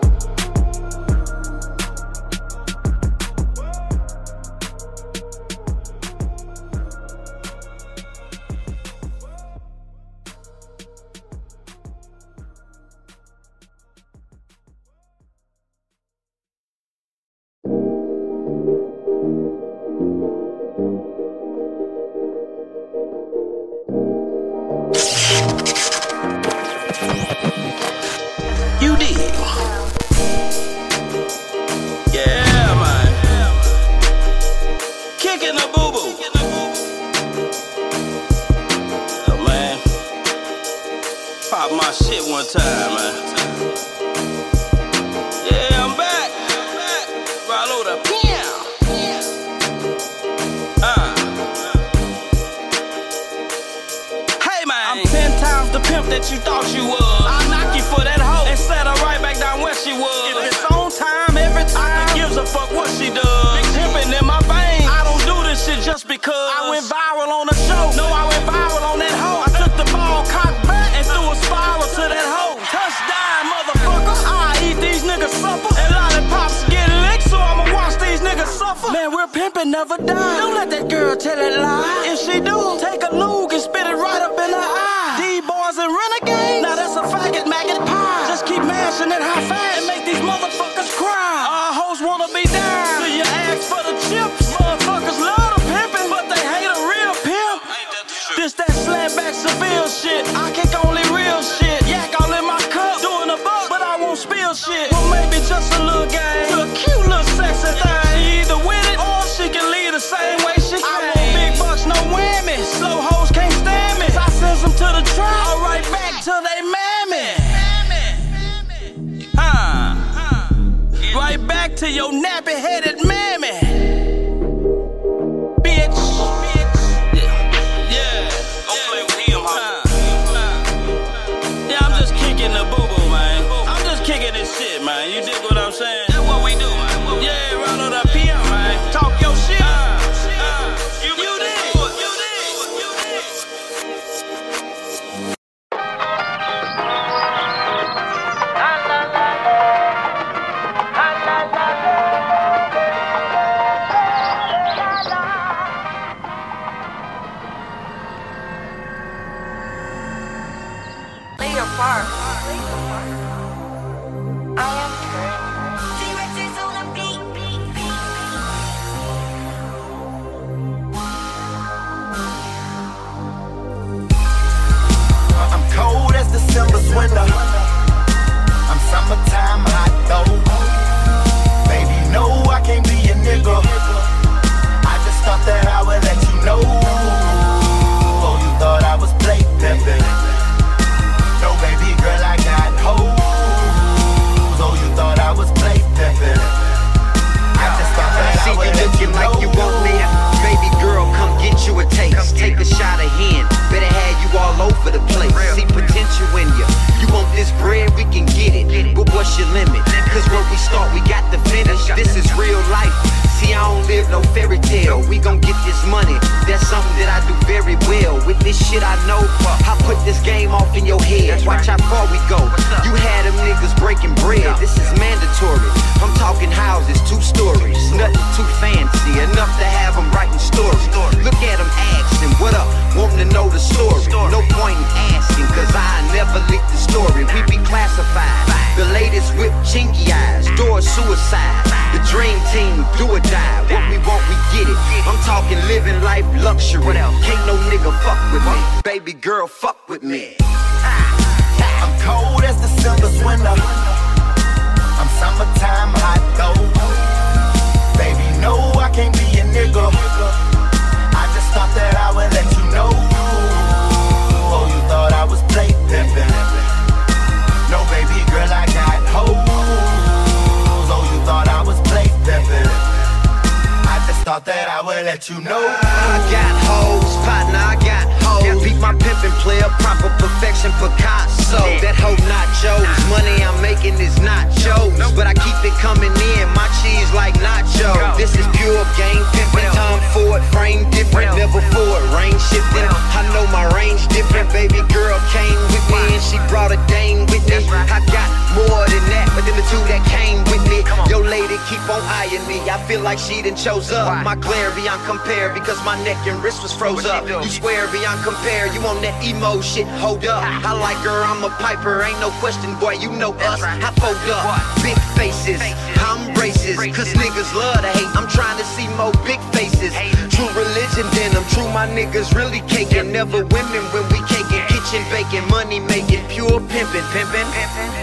O: She done chose up. My glare beyond compare because my neck and wrist was froze up. You swear beyond compare, you on that emo shit, hold up. I like her, I'm a piper, ain't no question, boy, you know us. I fold up, big faces, I'm braces, cause niggas love to hate. I'm trying to see more big faces. True religion, then I'm true, my niggas really caking. Never women when we caking, kitchen baking, money making, pure pimping, pimping.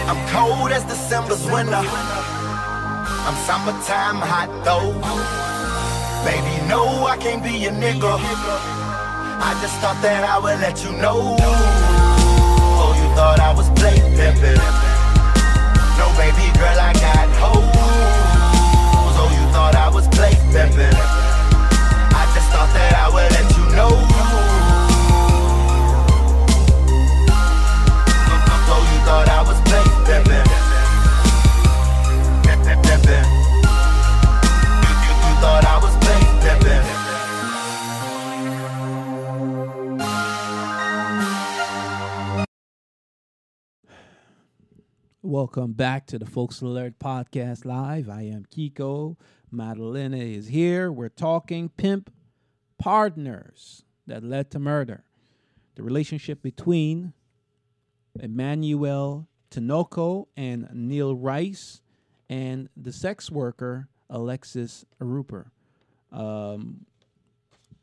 P: I'm cold as December's winter. I'm summertime hot though. Baby, no, I can't be a nigga. I just thought that I would let you know. Oh, you thought I was play pimpin'. No, baby girl, I got hoes. Oh, you thought I was play pimpin'.
C: Welcome back to the Folks Alert Podcast Live. I am Kiko. Madalena is here. We're talking pimp partners that led to murder. The relationship between Emmanuel Tinoco and Neal Rice and the sex worker Alexis Aruper. Um,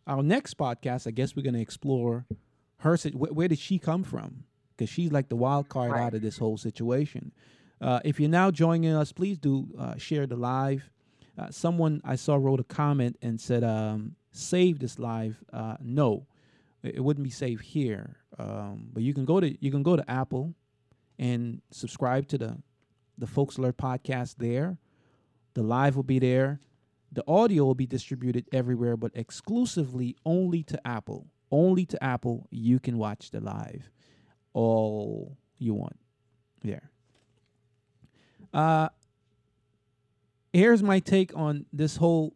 C: our next podcast, I guess we're going to explore her. where did she come from? Because she's like the wild card out of this whole situation. Uh, if you're now joining us, please do uh, share the live. Uh, someone I saw wrote a comment and said, um, "Save this live." Uh, no, it, it wouldn't be saved here. Um, but you can go to you can go to Apple and subscribe to the the Folks Alert podcast there. The live will be there. The audio will be distributed everywhere, but exclusively only to Apple. Only to Apple. You can watch the live all you want there. Uh, here's my take on this whole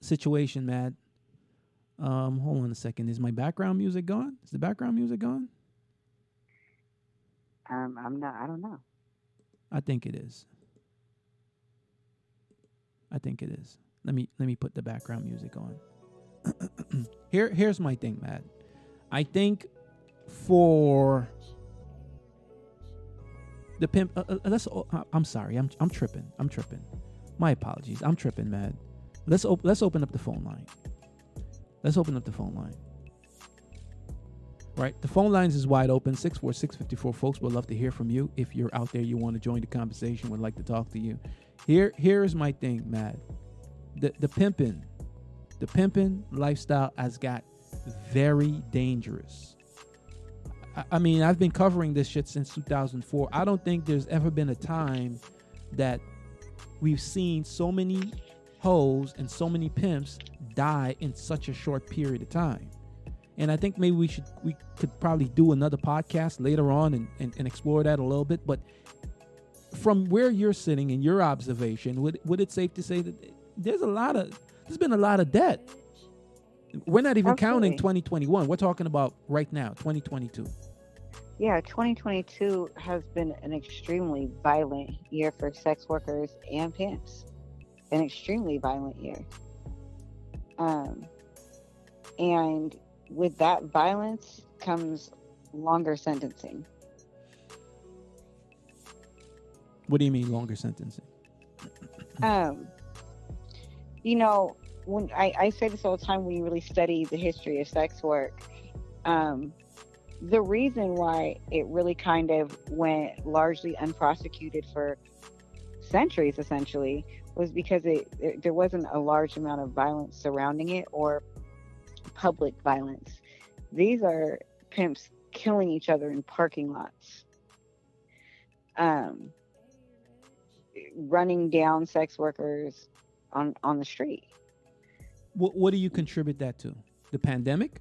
C: situation, Matt. Um, hold on a second. Is my background music gone? Is the background music gone?
D: Um, I'm not. I don't know.
C: I think it is. I think it is. Let me let me put the background music on. Here here's my thing, Matt. I think for the pimp uh, uh, let's uh, I'm sorry. I'm I'm tripping. I'm tripping. My apologies. I'm tripping, Matt. Let's op- let's open up the phone line. Let's open up the phone line. Right, the phone lines is wide open. 646-54 folks would love to hear from you. If you're out there, you want to join the conversation, would like to talk to you. Here, here is my thing, Matt. The the pimping, the pimping lifestyle has got very dangerous. I, mean, I've been covering this shit since 2004. I don't think there's ever been a time that we've seen so many hoes and so many pimps die in such a short period of time. And I think maybe we should we could probably do another podcast later on and, and, and explore that a little bit. But from where you're sitting in your observation, would would it safe to say that there's a lot of there's been a lot of debt? We're not even counting 2021. We're talking about right now, 2022.
D: Yeah, 2022 has been an extremely violent year for sex workers and pimps. An extremely violent year. Um, and with that violence comes longer sentencing.
C: What do you mean longer sentencing?
D: um, you know, when I, I say this all the time when you really study the history of sex work, um, the reason why it really kind of went largely unprosecuted for centuries essentially was because it, it there wasn't a large amount of violence surrounding it or public violence. These are pimps killing each other in parking lots. Um, running down sex workers on on the street.
C: What what do you contribute that to? The pandemic?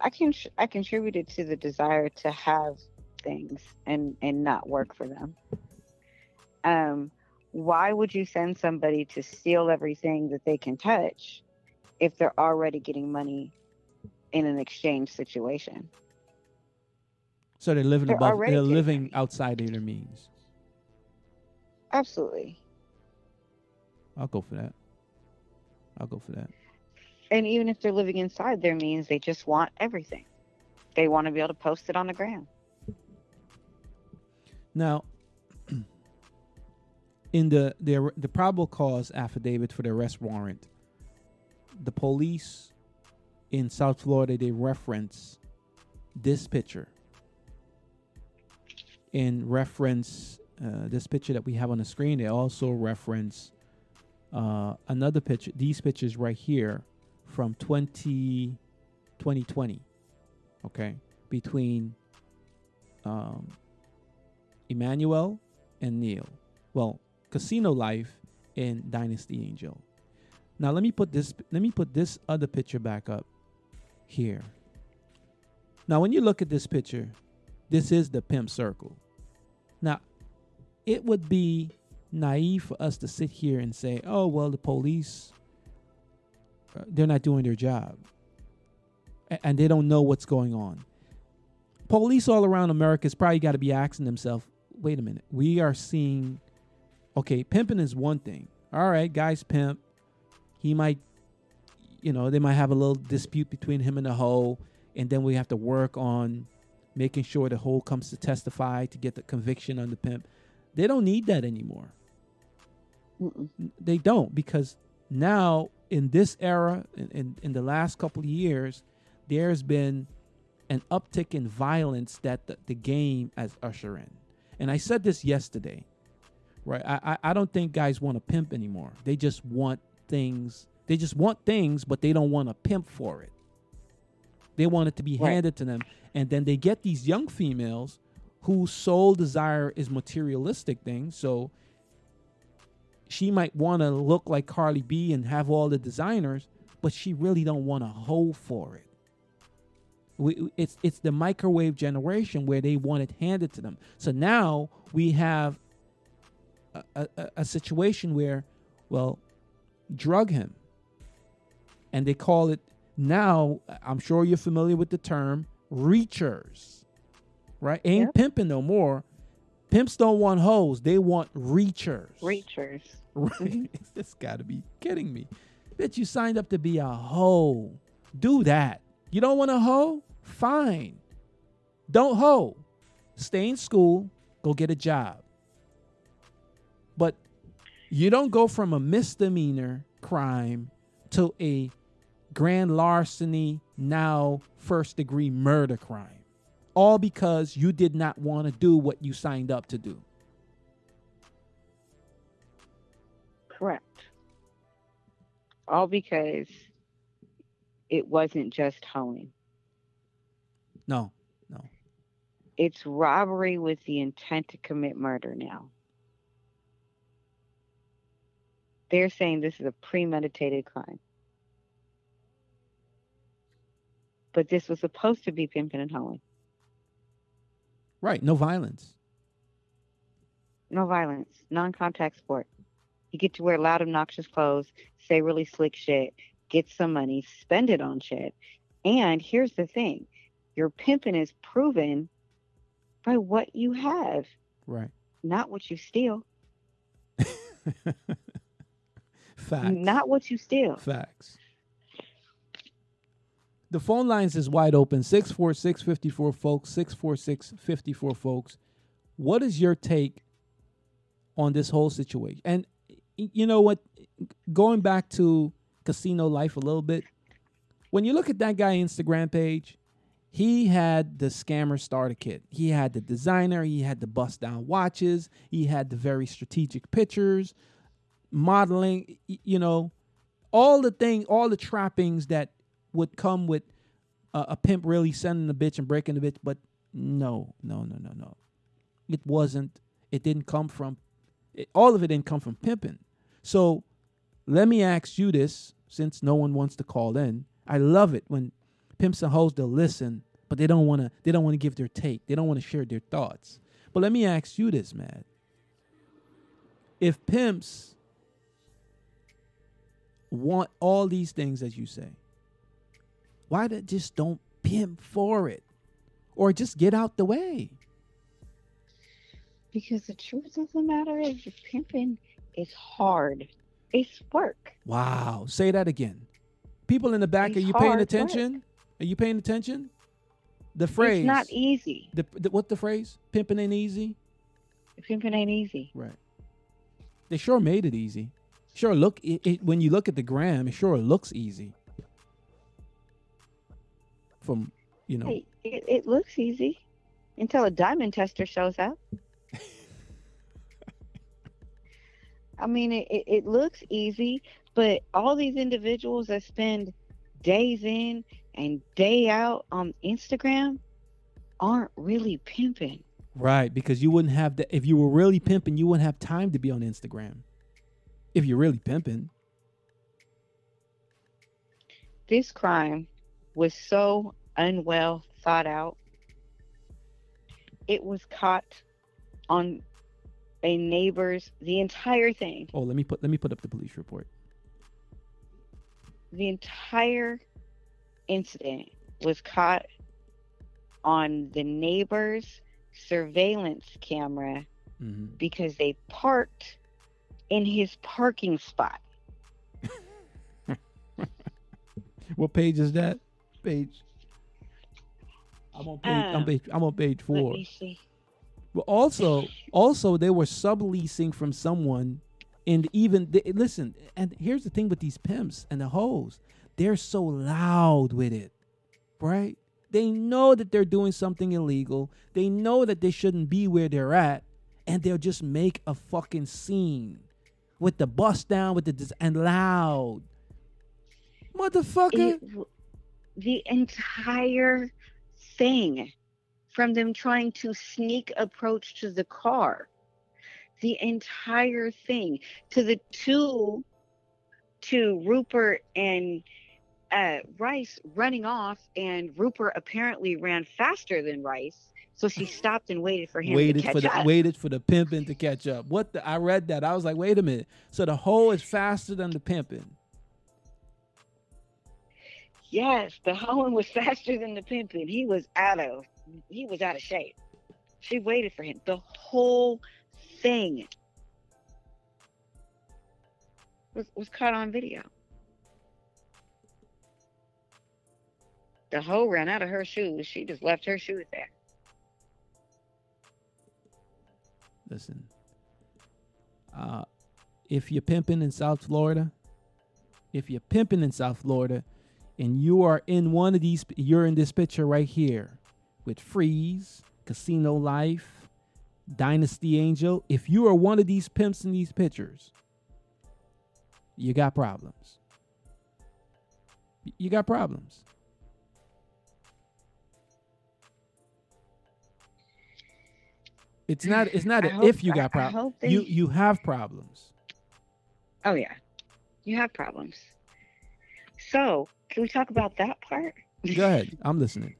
D: I can I contributed to the desire to have things and and not work for them. Um, why would you send somebody to steal everything that they can touch if they're already getting money in an exchange situation?
C: So they're living
D: They're
C: above. They're living outside of their means.
D: Absolutely.
C: I'll go for that. I'll go for that.
D: And even if they're living inside their means, they just want everything. They want to be able to post it on the gram.
C: Now, in the the the probable cause affidavit for the arrest warrant, the police in South Florida they reference this picture. In reference uh, this picture that we have on the screen, they also reference uh, another picture. These pictures right here from 20, 2020. Okay, between um, Emmanuel and Neal. Well, Casino Life and Dynasty Angel. Now let me put this let me put this other picture back up here. Now when you look at this picture, this is the pimp circle. Now, it would be naive for us to sit here and say, "Oh, well, the police uh, they're not doing their job." And they don't know what's going on. Police all around America America's probably got to be asking themselves, "Wait a minute. We are seeing okay, pimping is one thing. All right, guys pimp. He might, you know, they might have a little dispute between him and the hoe, and then we have to work on making sure the hoe comes to testify to get the conviction on the pimp. They don't need that anymore. They don't because now in this era, in, in, in the last couple of years, there's been an uptick in violence that the, the game has ushered in. And I said this yesterday right? I, I I don't think guys want to pimp anymore. They just want things. They just want things, but they don't want to pimp for it. They want it to be
D: Right.
C: handed to them, and then they get these young females whose sole desire is materialistic things. So she might want to look like Cardi B and have all the designers, but she really don't want to hoe for it. We, it's it's the microwave generation where they want it handed to them. So now we have a, a, a- a situation where, well, drug him. And they call it now, I'm sure you're familiar with the term reachers, right? Ain't pimping no more. Pimps don't want hoes, they want reachers.
D: Reachers.
C: Right? Mm-hmm. This got to be kidding me. Bitch, you signed up to be a hoe. Do that. You don't want a hoe? Fine. Don't hoe. Stay in school, go get a job. But you don't go from a misdemeanor crime to a grand larceny, now first degree murder crime. All because you did not want to do what you signed up to do.
D: Correct. All because it wasn't just hoeing.
C: No, no.
D: It's robbery with the intent to commit murder now. They're saying this is a premeditated crime. But this was supposed to be pimping and hoeing.
C: Right. No violence.
D: No violence, non contact sport. You get to wear loud, obnoxious clothes, say really slick shit, get some money, spend it on shit. And here's the thing your pimping is proven by what you have,
C: Right.
D: not what you steal.
C: Facts.
D: Not what you steal.
C: Facts. The phone lines is wide open 646 54 folks, 646 54 folks. What is your take on this whole situation? And you know what? Going back to casino life a little bit, when you look at that guy Instagram page, he had the scammer starter kit. He had the designer, he had the bust down watches, he had the very strategic pictures, modeling, you know, all the thing, all the trappings that would come with a, pimp really sending the bitch and breaking the bitch. But no, no, no, no, no. It wasn't. It didn't come from. It, all of it didn't come from pimping. So let me ask you this since no one wants to call in. I love it when pimps and hoes they'll listen, but they don't want to they don't want to give their take. They don't want to share their thoughts. But let me ask you this, man. If pimps want all these things as you say, why they just don't pimp for it? Or just get out the way?
D: Because the truth of the matter is you're pimping is hard. It's work.
C: Wow. Say that again. People in the back,
D: It's
C: are you paying
D: hard work.
C: attention? Are you paying attention? The phrase.
D: It's not easy.
C: The, the, what the phrase? Pimping ain't easy.
D: Pimping ain't easy.
C: Right. They sure made it easy. Sure, look it, it, when you look at the gram, it sure looks easy. From you know,
D: it, it looks easy until a diamond tester shows up. I mean, it, it, it looks easy, but all these individuals that spend days in and day out on Instagram aren't really pimping.
C: right? Because you wouldn't have the if you were really pimping, you wouldn't have time to be on Instagram. If you're really pimping,
D: This crime was so unwell thought out. It was caught on a neighbor's the entire thing.
C: oh, let me put let me put up the police report.
D: the entire incident was caught on the neighbor's surveillance camera
C: Mm-hmm.
D: because they parked in his parking spot.
C: What page is that? Page. I'm on page. I'm,
D: Um,
C: page, I'm on page
D: Let
C: four.
D: me see.
C: But also, also they were subleasing from someone, and even they, listen. And here's the thing with these pimps and the hoes, they're so loud with it, right? They know that they're doing something illegal. They know that they shouldn't be where they're at, and they'll just make a fucking scene with the bust down with the and loud, motherfucker.
D: It the entire thing from them trying to sneak approach to the car the entire thing to the two to rupert and uh, rice running off and rupert apparently ran faster than rice so she stopped and waited for him
C: waited
D: to catch
C: for the
D: up.
C: waited for the pimping to catch up. What the I read that. I was like, wait a minute. So the hoe is faster than the pimping.
D: Yes, the hoeing was faster than the pimping. He was out of he was out of shape. She waited for him. The whole thing was, was caught on video. The hoe ran out of her shoes. She just left her shoes there.
C: Listen. Uh if you're pimping in South Florida, if you're pimping in South Florida and you are in one of these you're in this picture right here with Freeze, Casino Life, Dynasty Angel, if you are one of these pimps in these pictures, you got problems. You got problems. It's not. It's not
D: hope-
C: if you got problems.
D: hope
C: You you have problems.
D: Oh yeah. You have problems. So can we talk about that part?
C: Go ahead. I'm listening.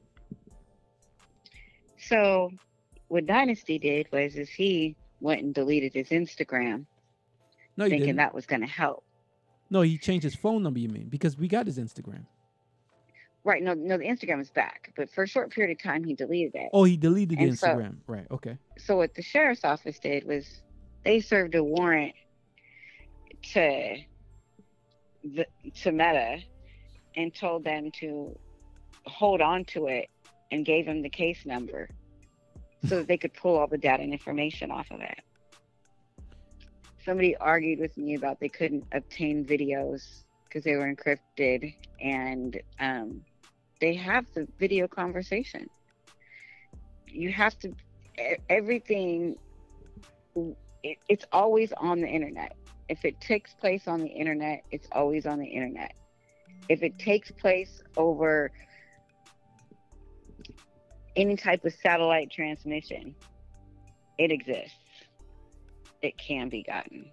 D: So what Dynasty did was is he went and deleted his Instagram
C: No,
D: thinking
C: didn't.
D: that was gonna help.
C: No, he changed his phone number. You mean because we got his Instagram?
D: Right, no no the Instagram is back, but for a short period of time he deleted it.
C: Oh, he deleted the
D: And so-
C: Instagram. right. Okay.
D: so what the sheriff's office did was they served a warrant to the to Meta and told them to hold on to it and gave them the case number so that they could pull all the data and information off of it. Somebody argued with me about they couldn't obtain videos because they were encrypted and um, they have the video conversation. You have to everything it, it's always on the internet if it takes place on the internet it's always on the internet if it takes place over any type of satellite transmission it exists it can be gotten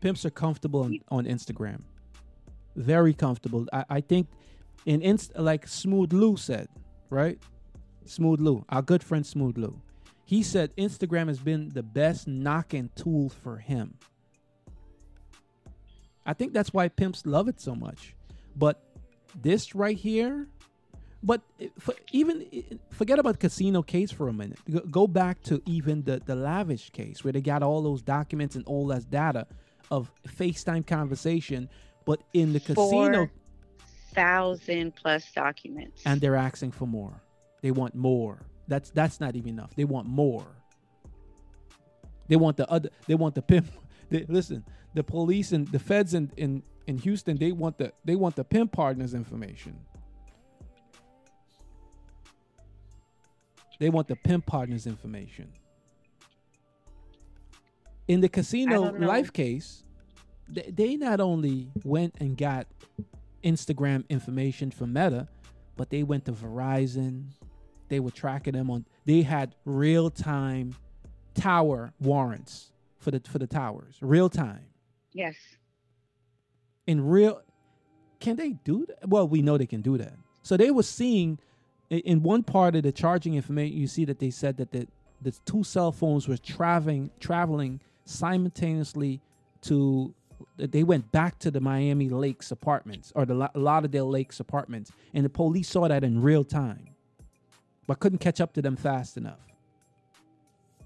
C: pimps are comfortable on, on Instagram. Very comfortable. I, I think in inst like Smooth Lou said, right? Smooth Lou, our good friend Smooth Lou. He said Instagram has been the best knocking tool for him. I think that's why pimps love it so much. But this right here, but for, even forget about casino case for a minute. Go- back to even the the lavish case where they got all those documents and all that data of FaceTime conversation, but in the casino
D: thousand plus documents.
C: and they're asking for more. They want more. That's that's not even enough. They want more. They want the other. They want the pimp. They, listen, the police and the feds in, in in Houston. They want the they want the pimp partners information. They want the pimp partners information. In the casino life case, they, they not only went and got Instagram information from Meta, but they went to Verizon. They were tracking them on. They had real time tower warrants for the for the towers, real time
D: yes.
C: In real. Can they do that? Well, we know they can do that. So they were seeing in one part of the charging information. You see that they said that the the two cell phones were traveling traveling simultaneously to. They went back to the Miami Lakes apartments or the La- Lauderdale Lakes apartments, and the police saw that in real time, but couldn't catch up to them fast enough.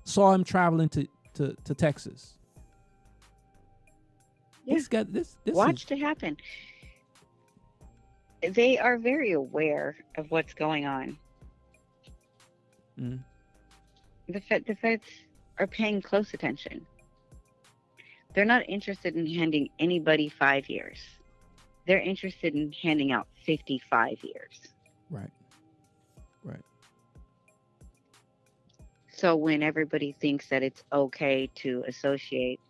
C: Saw him traveling to to, to Texas. This got this. this is-
D: Watched it happen. They are very aware of what's going on.
C: Mm.
D: The Fed, the feds are paying close attention. They're not interested in handing anybody five years. They're interested in handing out 55 years.
C: Right. Right.
D: So when everybody thinks that it's okay to associate,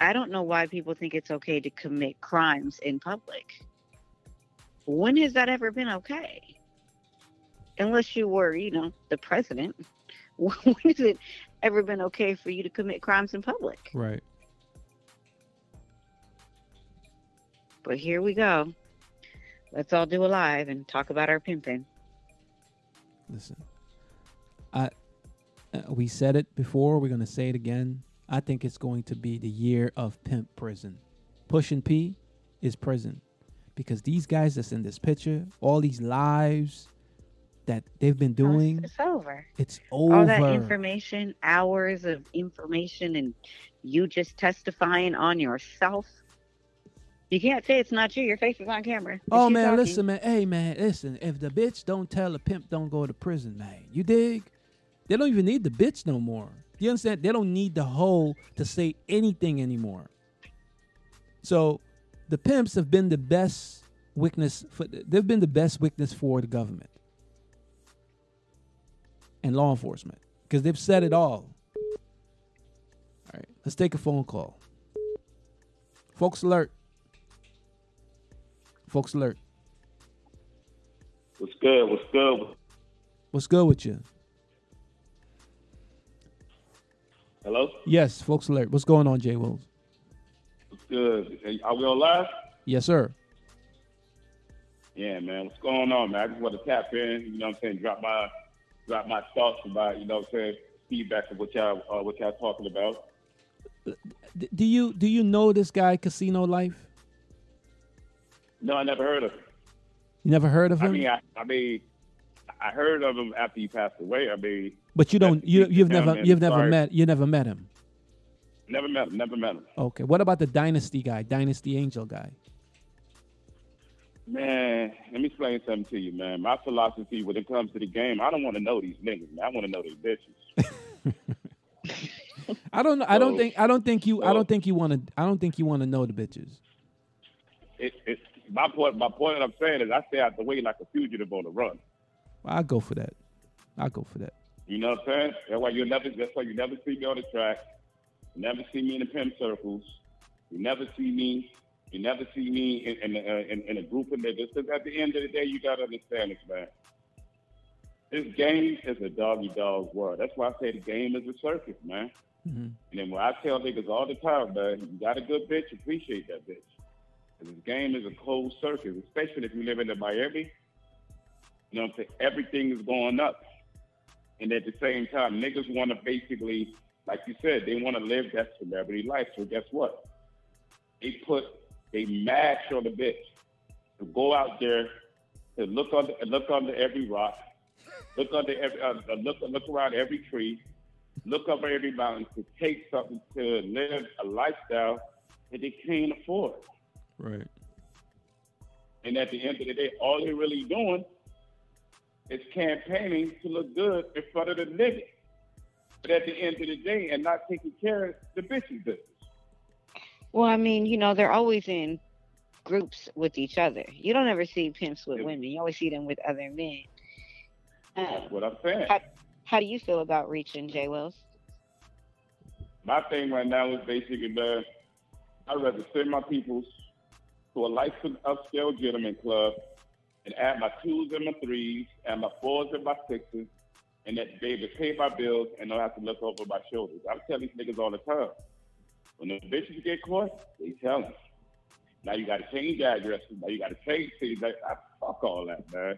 D: I don't know why people think it's okay to commit crimes in public. When has that ever been okay? Unless you were, you know, the president. When has it ever been okay for you to commit crimes in public?
C: Right.
D: But here we go. Let's all do a live and talk about our pimping.
C: Listen, I uh, we said it before. We're gonna say it again. I think it's going to be the year of pimp prison. Push and P is prison because these guys that's in this picture, all these lives that they've been oh, doing,
D: It's over.
C: it's over.
D: All that information, hours of information, and you just testifying on yourself. You can't say it's not you. Your face is on camera. It's
C: Oh man,
D: talking.
C: listen, man. Hey man, listen. If the bitch don't tell a pimp, don't go to prison, man. You dig? They don't even need the bitch no more. You understand? They don't need the hoe to say anything anymore. So, the pimps have been the best witness. For, they've been the best witness for the government and law enforcement because they've said it all. All right, let's take a phone call. Folks alert. Folks alert.
Q: What's good? What's good?
C: What's good with you?
Q: Hello?
C: Yes, folks alert. What's going on, Jay Wills?
Q: What's good? Are we on live?
C: Yes, sir.
Q: Yeah, man. What's going on, man? I just want to tap in, you know what I'm saying, drop my drop my thoughts about, you know what I'm saying, feedback of what y'all uh, what y'all talking about.
C: Do you do you know this guy, Casino Life?
Q: No, I never heard of him.
C: You never heard of him?
Q: I mean, I, I mean, I heard of him after he passed away. I mean,
C: but you don't. You you've never you've never
Q: sorry.
C: met you never met him.
Q: never met him. Never met him.
C: Okay. What about the Dynasty guy, Dynasty Angel guy?
Q: Man, let me explain something to you, man. My philosophy when it comes to the game, I don't want to know these niggas, man. I want to know these bitches.
C: I don't. I don't
Q: So-
C: think. I don't think you. I don't think you want to. I don't think you want to know the bitches.
Q: It, it, my point, my point I'm saying is I stay out the way like a fugitive on the run.
C: I'll go for that. I'll go for that.
Q: You know what I'm saying? That's why you never. That's why you never see me on the track. You never see me in the pimp circles. You never see me. You never see me in in, uh, in, in a group of niggas. Because at the end of the day, you gotta understand this, man. this game is a doggy dog world. That's why I say the game is a circus, man.
C: Mm-hmm.
Q: And then when I tell niggas all the time, man, you got a good bitch, appreciate that bitch. this game is a cold circus, especially if you live in the Miami. You know what I'm saying? Everything is going up. And at the same time, niggas want to basically, like you said, they want to live that celebrity life. So guess what? They put, they mash on the bitch to go out there to look under, look under every rock, look under every, uh, uh, look, look around every tree, look over every mountain to take something to live a lifestyle that they can't afford.
C: Right.
Q: And at the end of the day, all they're really doing is campaigning to look good in front of the nigga. But at the end of the day, and not taking care of the bitches business.
D: Well, I mean, you know, they're always in groups with each other. You don't ever see pimps with women. You always see them with other men.
Q: That's um, what I'm saying.
D: how, how do you feel about reaching J Wells?
Q: My thing right now is basically, man, I'd rather send my peoples to a licensed upscale gentleman club and add my twos and my threes, and my fours and my sixes, and that baby pay my bills and don't have to look over my shoulders. I tell these niggas all the time. When the bitches get caught, they tell them. Now you got to change addresses. Now you got to change things. Like, I, fuck all that, man.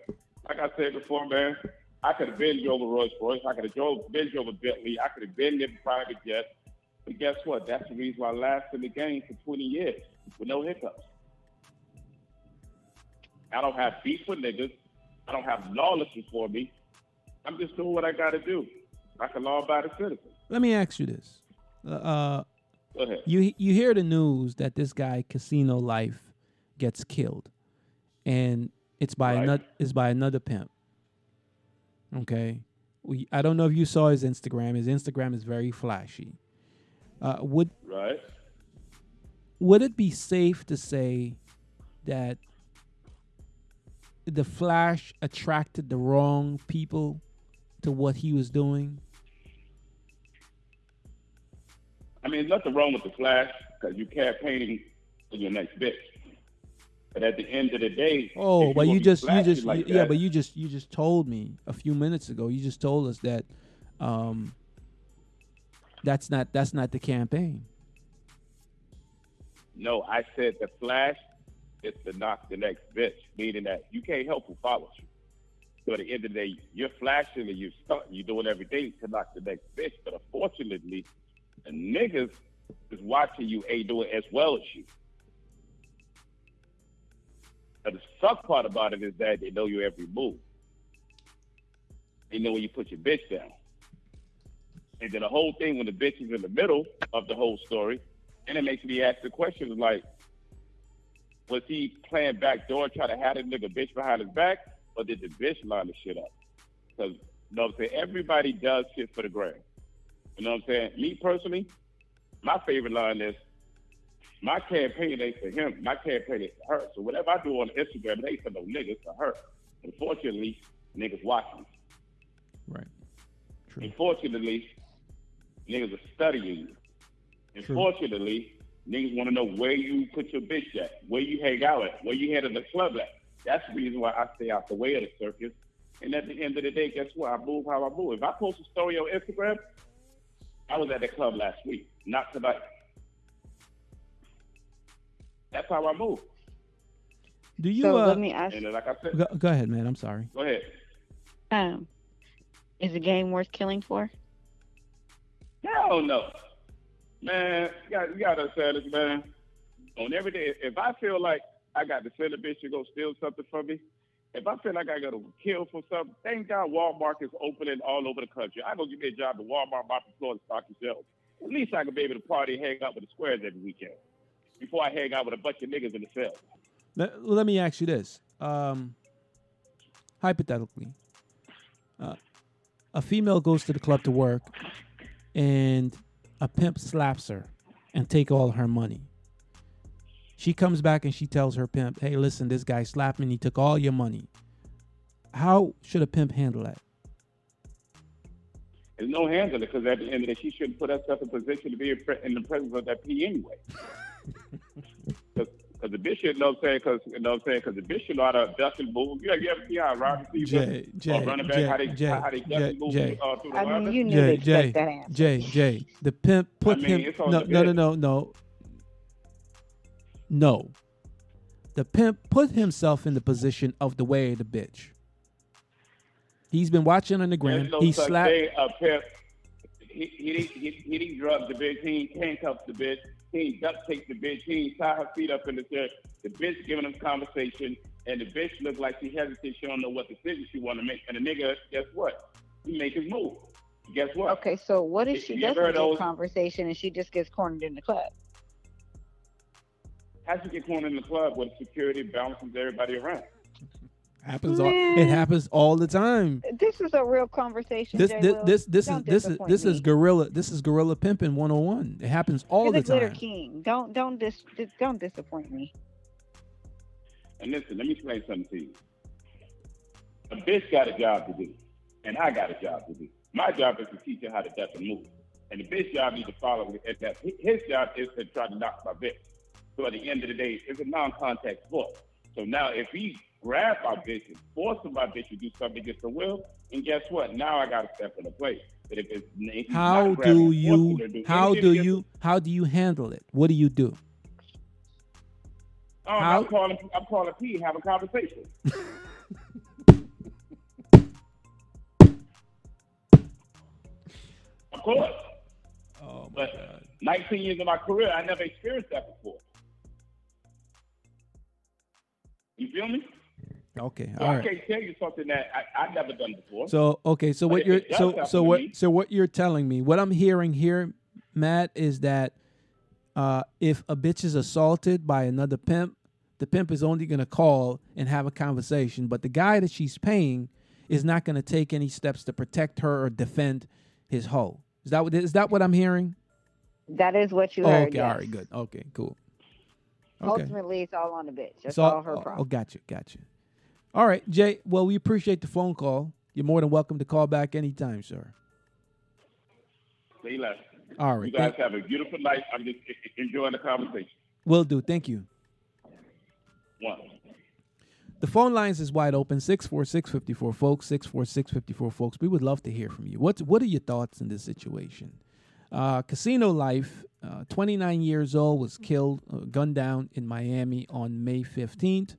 Q: Like I said before, man, I could have been over Rolls Royce. I could have been over Bentley. I could have been in private jet. But guess what? That's the reason why I lasted in the game for 20 years with no hiccups. I don't have beef with niggas. I don't have lawlessness for me. I'm just doing what I got to do, like a law-abiding citizen.
C: Let me ask you this. Uh, Uh,
Q: Go ahead.
C: you you hear the news that this guy Casino Life gets killed, and it's by
Q: Right.
C: another it's by another pimp. Okay, we, I don't know if you saw his Instagram. His Instagram is very flashy. Uh, would
Q: Right?
C: would it be safe to say that the flash attracted the wrong people to what he was doing?
Q: I mean, nothing wrong with the flash because you're campaigning for your next bitch. But at the end of the day,
C: Oh, but
Q: gonna
C: you just you just
Q: like
C: you- yeah,
Q: that,
C: but you just you just told me a few minutes ago. You just told us that um that's not that's not the campaign.
Q: No, I said the flash is to knock the next bitch, meaning that you can't help who follows you. So at the end of the day, you're flashing and you're stunting, you're doing everything to knock the next bitch. But unfortunately, the niggas is watching you ain't doing as well as you. Now, the suck part about it is that they know your every move. They know when you put your bitch down. And then the whole thing when the bitch is in the middle of the whole story, and it makes me ask the question like, was he playing backdoor trying to have a nigga bitch behind his back, or did the bitch line the shit up? Because you know what I'm saying, everybody does shit for the gram. You know what I'm saying? Me personally, my favorite line is my campaign ain't for him. My campaign is for her. So whatever I do on Instagram, it ain't for no niggas, for her. Unfortunately, niggas watching.
C: Right. True.
Q: Unfortunately, niggas are studying you.
C: True.
Q: Unfortunately, niggas want to know where you put your bitch at, where you hang out at, where you head in the club at. That's the reason why I stay out the way of the circus. And at the end of the day, guess what? I move how I move. If I post a story on Instagram, I was at the club last week, not tonight. That's how I move.
C: Do you
D: So
C: uh
D: let me ask-
Q: And like I said,
C: go, go ahead, man. I'm sorry.
Q: go ahead.
D: Um, is the game worth killing for?
Q: Hell no. Man, you got, you got to understand this, man. On every day, if I feel like I got to send a bitch to go steal something from me, if I feel like I got to kill for something, thank God Walmart is opening all over the country. I go give me a job at Walmart, mop the floor, stock the shelves. At least I can be able to party hang out with the squares every weekend before I hang out with a bunch of niggas in the cell.
C: Let, let me ask you this. Um, hypothetically, uh, a female goes to the club to work, and a pimp slaps her and take all her money. She comes back and she tells her pimp, "Hey, listen, this guy slapped me. and He took all your money." How should a pimp handle that?
Q: There's no handling because at the end of the day, she shouldn't put herself in position to be in in the presence of that P anyway. Because Because the bitch, you know what I'm saying? Because you know what I'm saying? Because the bitch, you know how to duck and move. You, you ever see how Robert
C: Jay, Jay,
Q: or running back
C: Jay,
Q: how they
C: Jay,
Q: how they duck
C: Jay,
Q: and move
C: Jay.
Q: uh, through the
D: I mean,
Q: weather?
D: you knew
C: Jay,
D: to
C: Jay,
D: expect that answer.
C: Jay, Jay. The pimp put
Q: mean,
C: him.
Q: it's on
C: No,
Q: the
C: no, no,
Q: bed.
C: no, no. No. The pimp put himself in the position of the way of the bitch. He's been watching on the gram.
Q: There's no
C: he
Q: such
C: slapped.
Q: thing, a pimp. He, he, didn't- he, he didn't drug the bitch. He ain't handcuffed the bitch. He duct taped the bitch. He ain't tie her feet up in the chair. The bitch giving him conversation, and the bitch look like she hesitates. She don't know what decision she want to make. And the nigga, guess what? He make his move. Guess what?
D: Okay, so what if she doesn't
Q: those-
D: conversation and she just gets cornered in the club?
Q: How she get cornered in the club with security balances everybody around?
C: Happens all. It happens all the time.
D: This is a real conversation.
C: This this this this is this is this
D: me.
C: is gorilla. This is gorilla pimping 101. It happens all
D: You're
C: the
D: the glitter
C: time.
D: king. Don't don't dis, dis don't disappoint me.
Q: And listen, let me explain something to you. A bitch got a job to do, and I got a job to do. My job is to teach her how to duck and move, and the bitch job needs to follow. it. And that his job is to try to knock my bitch. So at the end of the day, it's a non-contact sport. So now, if he grab my bitch and force my bitch to do something against her will, and guess what? Now I got to step in the place. But if it's if
C: How do you
Q: do
C: how do you how do you handle it? What do you do?
Q: Oh,
C: how-
Q: I'm calling. I'm calling P and have a conversation. of course.
C: Oh
Q: but 19 years of my career, I never experienced that before. You feel me?
C: Okay,
Q: So
C: all
Q: I
C: right.
Q: can't tell you something that I, I've never done before.
C: So okay, so what
Q: if
C: you're so so what
Q: me-
C: so what you're telling me, what I'm hearing here, Matt, is that uh, if a bitch is assaulted by another pimp, the pimp is only gonna call and have a conversation, but the guy that she's paying is not gonna take any steps to protect her or defend his hoe. Is that what is that what I'm hearing?
D: That is what you
C: Oh,
D: heard.
C: okay,
D: yes.
C: all right, good. Okay, cool. Okay.
D: Ultimately, it's all on the bitch. That's
C: It's all-
D: all her
C: oh,
D: problem.
C: Oh, gotcha, gotcha. All right, Jay. Well, we appreciate the phone call. You're more than welcome to call back anytime, sir.
Q: Say less.
C: All right,
Q: You guys have a beautiful night. I'm just enjoying the conversation.
C: Will do. Thank you.
Q: One.
C: The phone lines is wide open 646 54 folks, 646 54 folks. We would love to hear from you. What, what are your thoughts in this situation? Uh, Casino Life, uh, 29 years old, was killed, uh, gunned down in Miami on May 15th.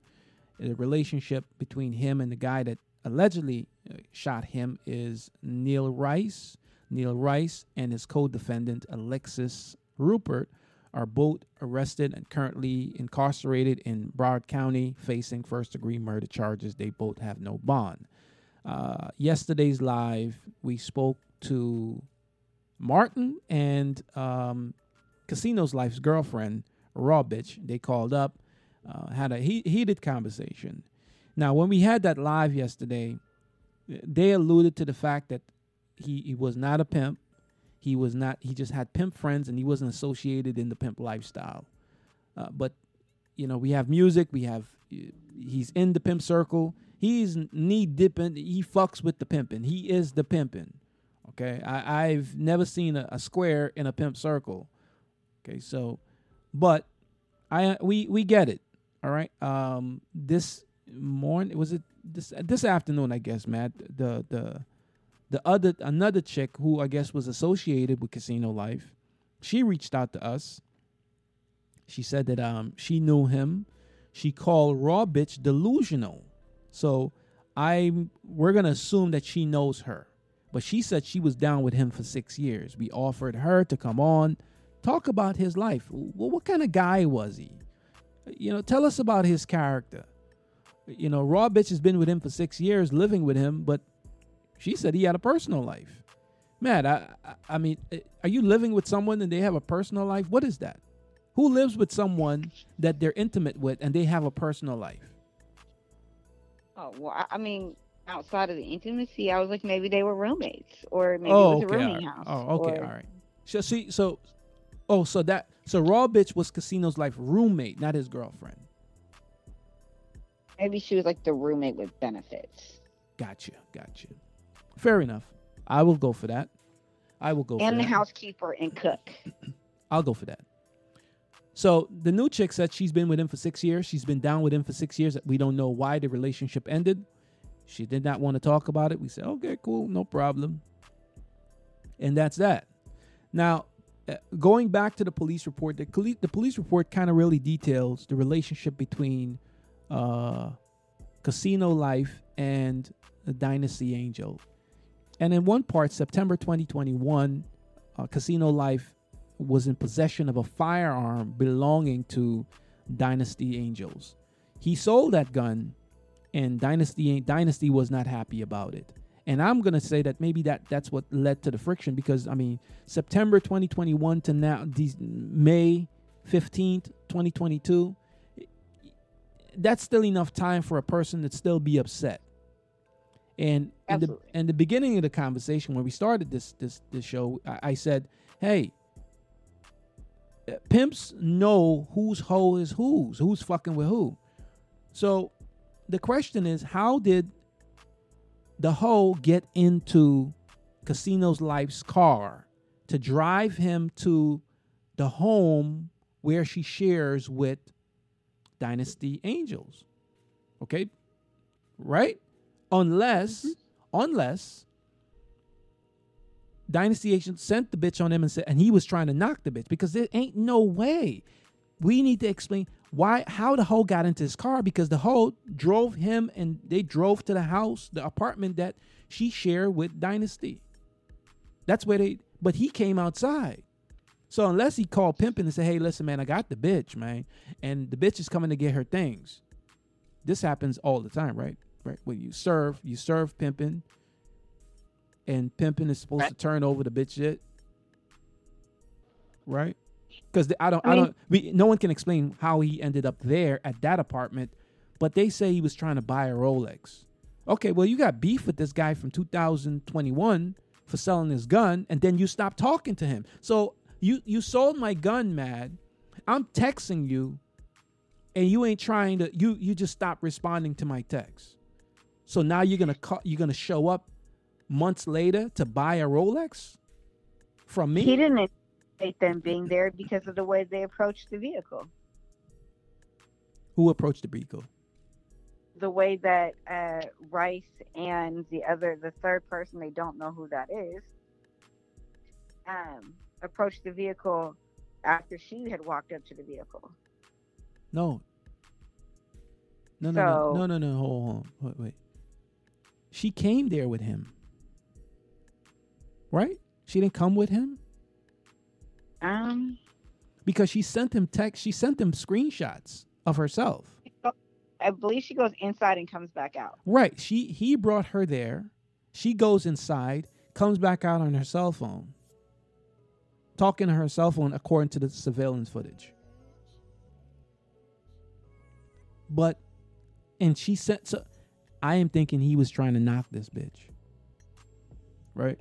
C: The relationship between him and the guy that allegedly uh, shot him is Neal Rice. Neal Rice and his co defendant, Alexis Rupert, are both arrested and currently incarcerated in Broward County, facing first degree murder charges. They both have no bond. Uh, yesterday's live, we spoke to Martin and um, Casino's Life's girlfriend, Raw Bitch. They called up, uh, had a he- heated conversation. Now, when we had that live yesterday, they alluded to the fact that he, he was not a pimp. He was not. He just had pimp friends, and he wasn't associated in the pimp lifestyle. Uh, but you know, we have music. We have. He's in the pimp circle. He's knee dipping. He fucks with the pimping. He is the pimping. Okay, I, I've never seen a, a square in a pimp circle. Okay, so, but I we we get it. All right. Um, this morning was it this this afternoon? I guess, Matt. The the the other another chick who I guess was associated with Casino Life, she reached out to us. She said that um she knew him. She called Raw Bitch delusional. So I we're gonna assume that she knows her. But she said she was down with him for six years. We offered her to come on, talk about his life. Well, what kind of guy was he? You know, tell us about his character. You know, Raw Bitch has been with him for six years, living with him, but she said he had a personal life. Matt, I, I, I mean, eh, are you living with someone and they have a personal life? What is that? Who lives with someone that they're intimate with and they have a personal life?
D: Oh well, I- I mean, outside of the intimacy, I was like, maybe they were roommates, or maybe
C: oh,
D: it was
C: okay,
D: a rooming
C: right.
D: house.
C: Oh, okay,
D: or-
C: all right. So see, so, oh, so that so Raw Bitch was Casino's life roommate, not his girlfriend.
D: Maybe she was like the roommate with benefits.
C: Gotcha, gotcha. Fair enough. I will go for that. I will go
D: and
C: for
D: the
C: that.
D: housekeeper and cook.
C: I'll go for that. So the new chick said she's been with him for six years. She's been down with him for six years. We don't know why the relationship ended. She did not want to talk about it. We said, okay, cool, no problem. And that's that. Now, going back to the police report, the, the police report kind of really details the relationship between uh, Casino Life and the Dynasty Angel. And in one part, September 2021, uh, Casino Life was in possession of a firearm belonging to Dynasty Angels. He sold that gun, and Dynasty Dynasty was not happy about it. And I'm gonna say that maybe that that's what led to the friction because I mean September 2021 to now these May 15th 2022 that's still enough time for a person to still be upset. And in the, in the beginning of the conversation when we started this this this show, I, I said, "Hey, uh, pimps know whose hoe is whose, who's fucking with who." So the question is, how did the hoe get into Casino's life's car to drive him to the home where she shares with Dynasty Angels? Okay, right? Unless, mm-hmm. unless Dynasty Angel sent the bitch on him and said, and he was trying to knock the bitch because there ain't no way. We need to explain why, how the hoe got into his car because the hoe drove him and they drove to the house, the apartment that she shared with Dynasty. That's where they, but he came outside. So unless he called pimping and said, "Hey, listen, man, I got the bitch, man, and the bitch is coming to get her things," this happens all the time, right? Right. When you serve, you serve pimping, and pimping is supposed to turn over the bitch shit, right? Because I don't, I,
D: I
C: don't, we, no one can explain how he ended up there at that apartment, but they say he was trying to buy a Rolex. Okay, well, you got beef with this guy from 2021 for selling his gun, and then you stopped talking to him. So you you sold my gun, mad. I'm texting you, and you ain't trying to. You you just stop responding to my text. So now you're gonna call, you're gonna show up months later to buy a Rolex from me.
D: He didn't them being there because of the way they approached the vehicle.
C: Who approached the vehicle?
D: The way that uh, Rice and the other, the third person, they don't know who that is, um, approached the vehicle after she had walked up to the vehicle.
C: No. No, no,
D: So-
C: no, no, no, no. Hold on. Wait, wait. She came there with him. Right? She didn't come with him
D: Um,
C: because she sent him text. She sent him screenshots of herself.
D: I believe she goes inside and comes back out.
C: Right. She he brought her there. She goes inside, comes back out on her cell phone, talking to her cell phone according to the surveillance footage. But and she said so I am thinking he was trying to knock this bitch. Right?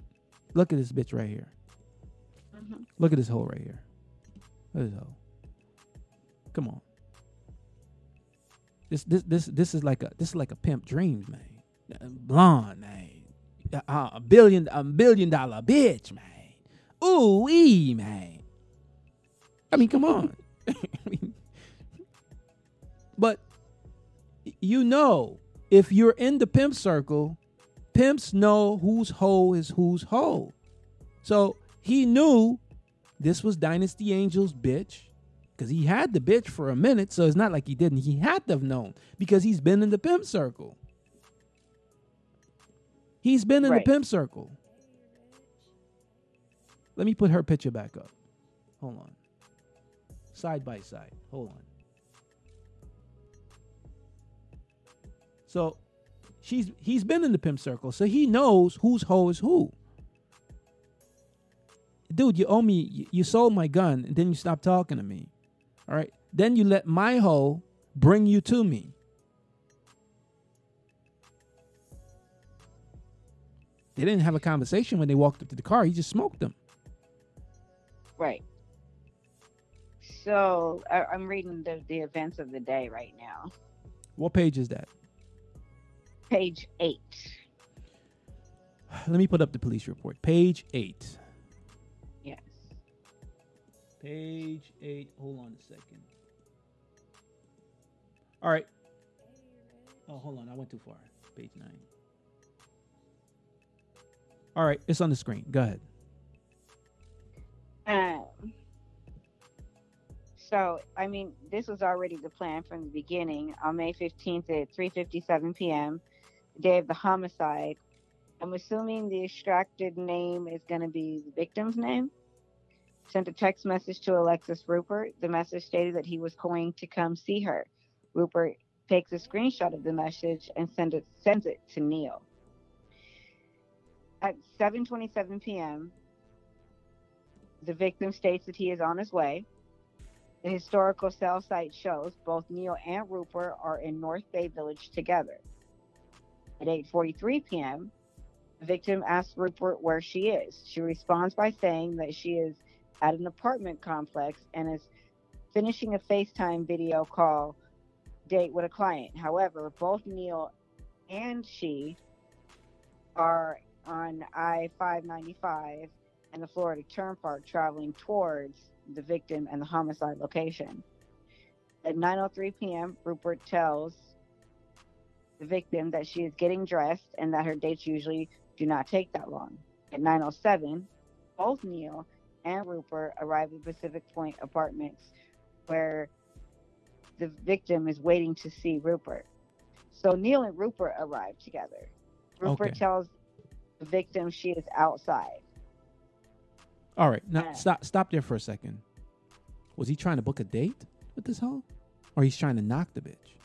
C: Look at this bitch right here. Mm-hmm. Look at this hole right here. Look at this hole. Come on. This this this this is like a this is like a pimp dreams, man. Blonde, man. A billion a billion dollar bitch, man. Ooh wee, man. I mean, come on. But you know, if you're in the pimp circle, pimps know whose hoe is whose hoe. So he knew this was Dynasty Angels bitch because he had the bitch for a minute. So it's not like he didn't. He had to have known because he's been in the pimp circle. He's been in
D: Right.
C: the pimp circle. Let me put her picture back up. Hold on. Side by side. Hold on. So she's he's been in the pimp circle, so he knows whose hoe is who. Dude, you owe me. You, you sold my gun, and then you stopped talking to me. All right. Then you let my hoe bring you to me. They didn't have a conversation when they walked up to the car. He just smoked them.
D: Right. So I, I'm reading the, the events of the day right now.
C: What page is that?
D: Page eight.
C: Let me put up the police report. Page eight. Page eight. Hold on a second. All right. Oh, hold on. I went too far. Page nine. All right, it's on the screen. Go ahead.
D: Um, so, I mean, this was already the plan from the beginning. On May 15th at 3:57 p.m., day of the homicide, I'm assuming the extracted name is going to be the victim's name. Sent a text message to Alexis Rupert. The message stated that he was going to come see her. Rupert takes a screenshot of the message and send it, sends it to Neal. At 7:27 p.m., the victim states that he is on his way. The historical cell site shows both Neal and Rupert are in North Bay Village together. At 8:43 p.m., the victim asks Rupert where she is. She responds by saying that she is at an apartment complex and is finishing a FaceTime video call date with a client. However, both Neal and she are on I 595 and the Florida Turnpike traveling towards the victim and the homicide location. At 9:03 p.m., Rupert tells the victim that she is getting dressed and that her dates usually do not take that long. At 9:07, both Neal and Rupert arrive at Pacific Point Apartments, where the victim is waiting to see Rupert. So Neal and Rupert arrive together. Rupert
C: Okay.
D: tells the victim she is outside.
C: All right, now
D: Yeah.
C: stop. Stop there for a second. Was he trying to book a date with this hoe, or he's trying to knock the bitch?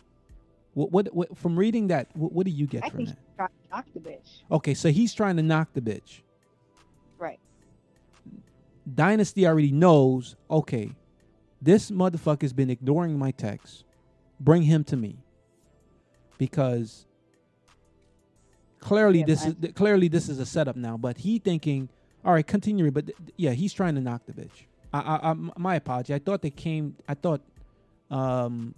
C: What? What? what from reading that, what, what do you get
D: I
C: from
D: think
C: that?
D: she's trying to knock the bitch.
C: Okay, so he's trying to knock the bitch. Dynasty already knows. Okay, this motherfucker's been ignoring my text. Bring him to me, because clearly
D: Yeah,
C: this
D: I-
C: is clearly this is a setup now. But he thinking, all right, continue. But th- yeah, he's trying to knock the bitch. I, I, I my apology. I thought they came. I thought, um,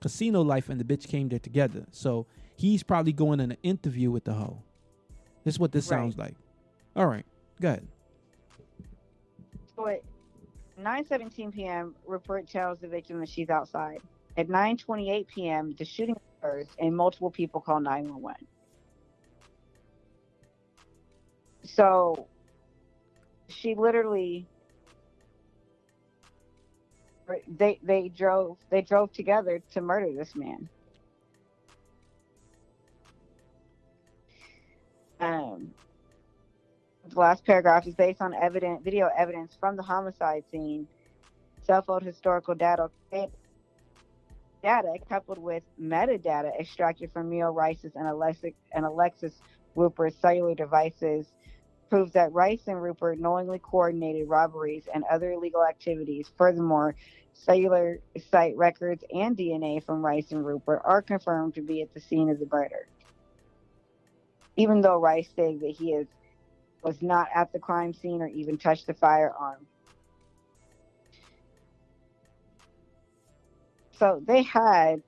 C: casino life and the bitch came there together. So he's probably going in an interview with the hoe. This is what this
D: Right.
C: sounds like. All right, go ahead.
D: At 9:17 p.m., Rupert tells the victim that she's outside. At 9:28 p.m., the shooting occurs and multiple people call 911. So she literally they they drove they drove together to murder this man. Um, the last paragraph is based on evident video evidence from the homicide scene, cell phone historical data data coupled with metadata extracted from Neal Rice's and Alexis and Alexis Rupert's cellular devices proves that Rice and Rupert knowingly coordinated robberies and other illegal activities. Furthermore, cellular site records and DNA from Rice and Rupert are confirmed to be at the scene of the murder. Even though Rice says that he is was not at the crime scene or even touched the firearm. So they had.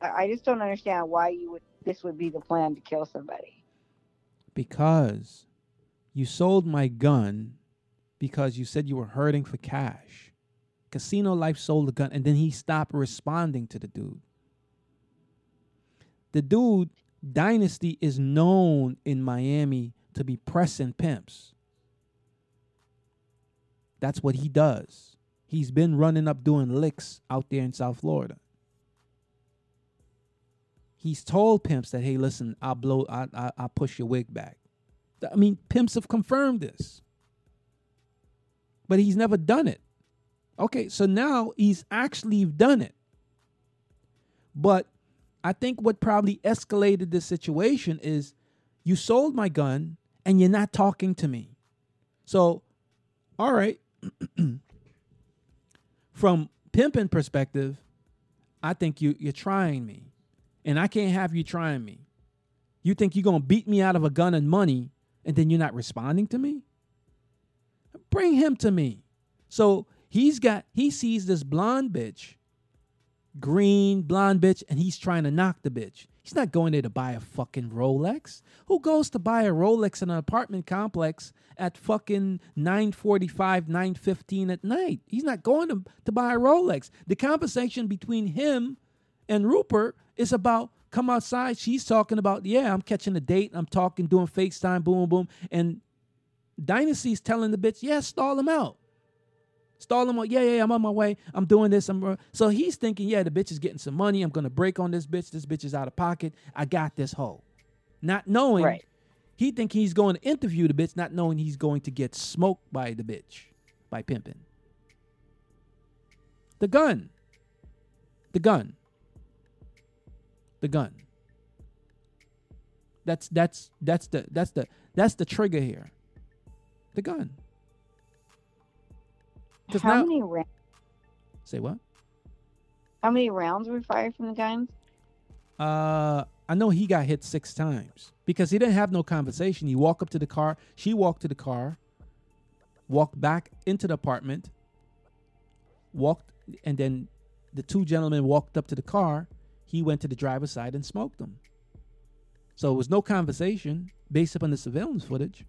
D: I just don't understand why you would. This would be the plan to kill somebody.
C: Because you sold my gun because you said you were hurting for cash. Casino Life sold the gun and then he stopped responding to the dude. The dude, Dynasty, is known in Miami to be pressing pimps. That's what he does. He's been running up doing licks out there in South Florida. He's told pimps that, hey, listen, I'll blow, I, I, I'll push your wig back. I mean, pimps have confirmed this, but he's never done it. Okay, so now he's actually done it. But I think what probably escalated this situation is you sold my gun and you're not talking to me. So, all right. From pimping perspective, I think you you're trying me. And I can't have you trying me. You think you're gonna beat me out of a gun and money and then you're not responding to me? Bring him to me. So he's got he sees this blonde bitch, green blonde bitch, and he's trying to knock the bitch. He's not going there to buy a fucking Rolex. Who goes to buy a Rolex in an apartment complex at fucking 9:45, 9:15 at night? He's not going to, to buy a Rolex. The conversation between him and Rupert is about come outside. She's talking about, yeah, I'm catching a date. I'm talking, doing FaceTime, boom, boom. And Dynasty's telling the bitch, yeah, stall him out. Stall him out. Yeah, yeah, I'm on my way. I'm doing this. I'm so he's thinking, yeah, the bitch is getting some money. I'm gonna break on this bitch. This bitch is out of pocket. I got this hoe. Not knowing
D: Right.
C: he think he's going to interview the bitch, not knowing he's going to get smoked by the bitch by pimping. The gun. The gun. The gun. That's that's that's the that's the that's the trigger here. The gun. Because
D: How
C: now
D: many ra-
C: say what?
D: how many rounds were fired from the guns?
C: Uh, I know he got hit six times because he didn't have no conversation. He walked up to the car. She walked to the car, walked back into the apartment, walked, and then the two gentlemen walked up to the car. He went to the driver's side and smoked them. So it was no conversation based upon the surveillance footage.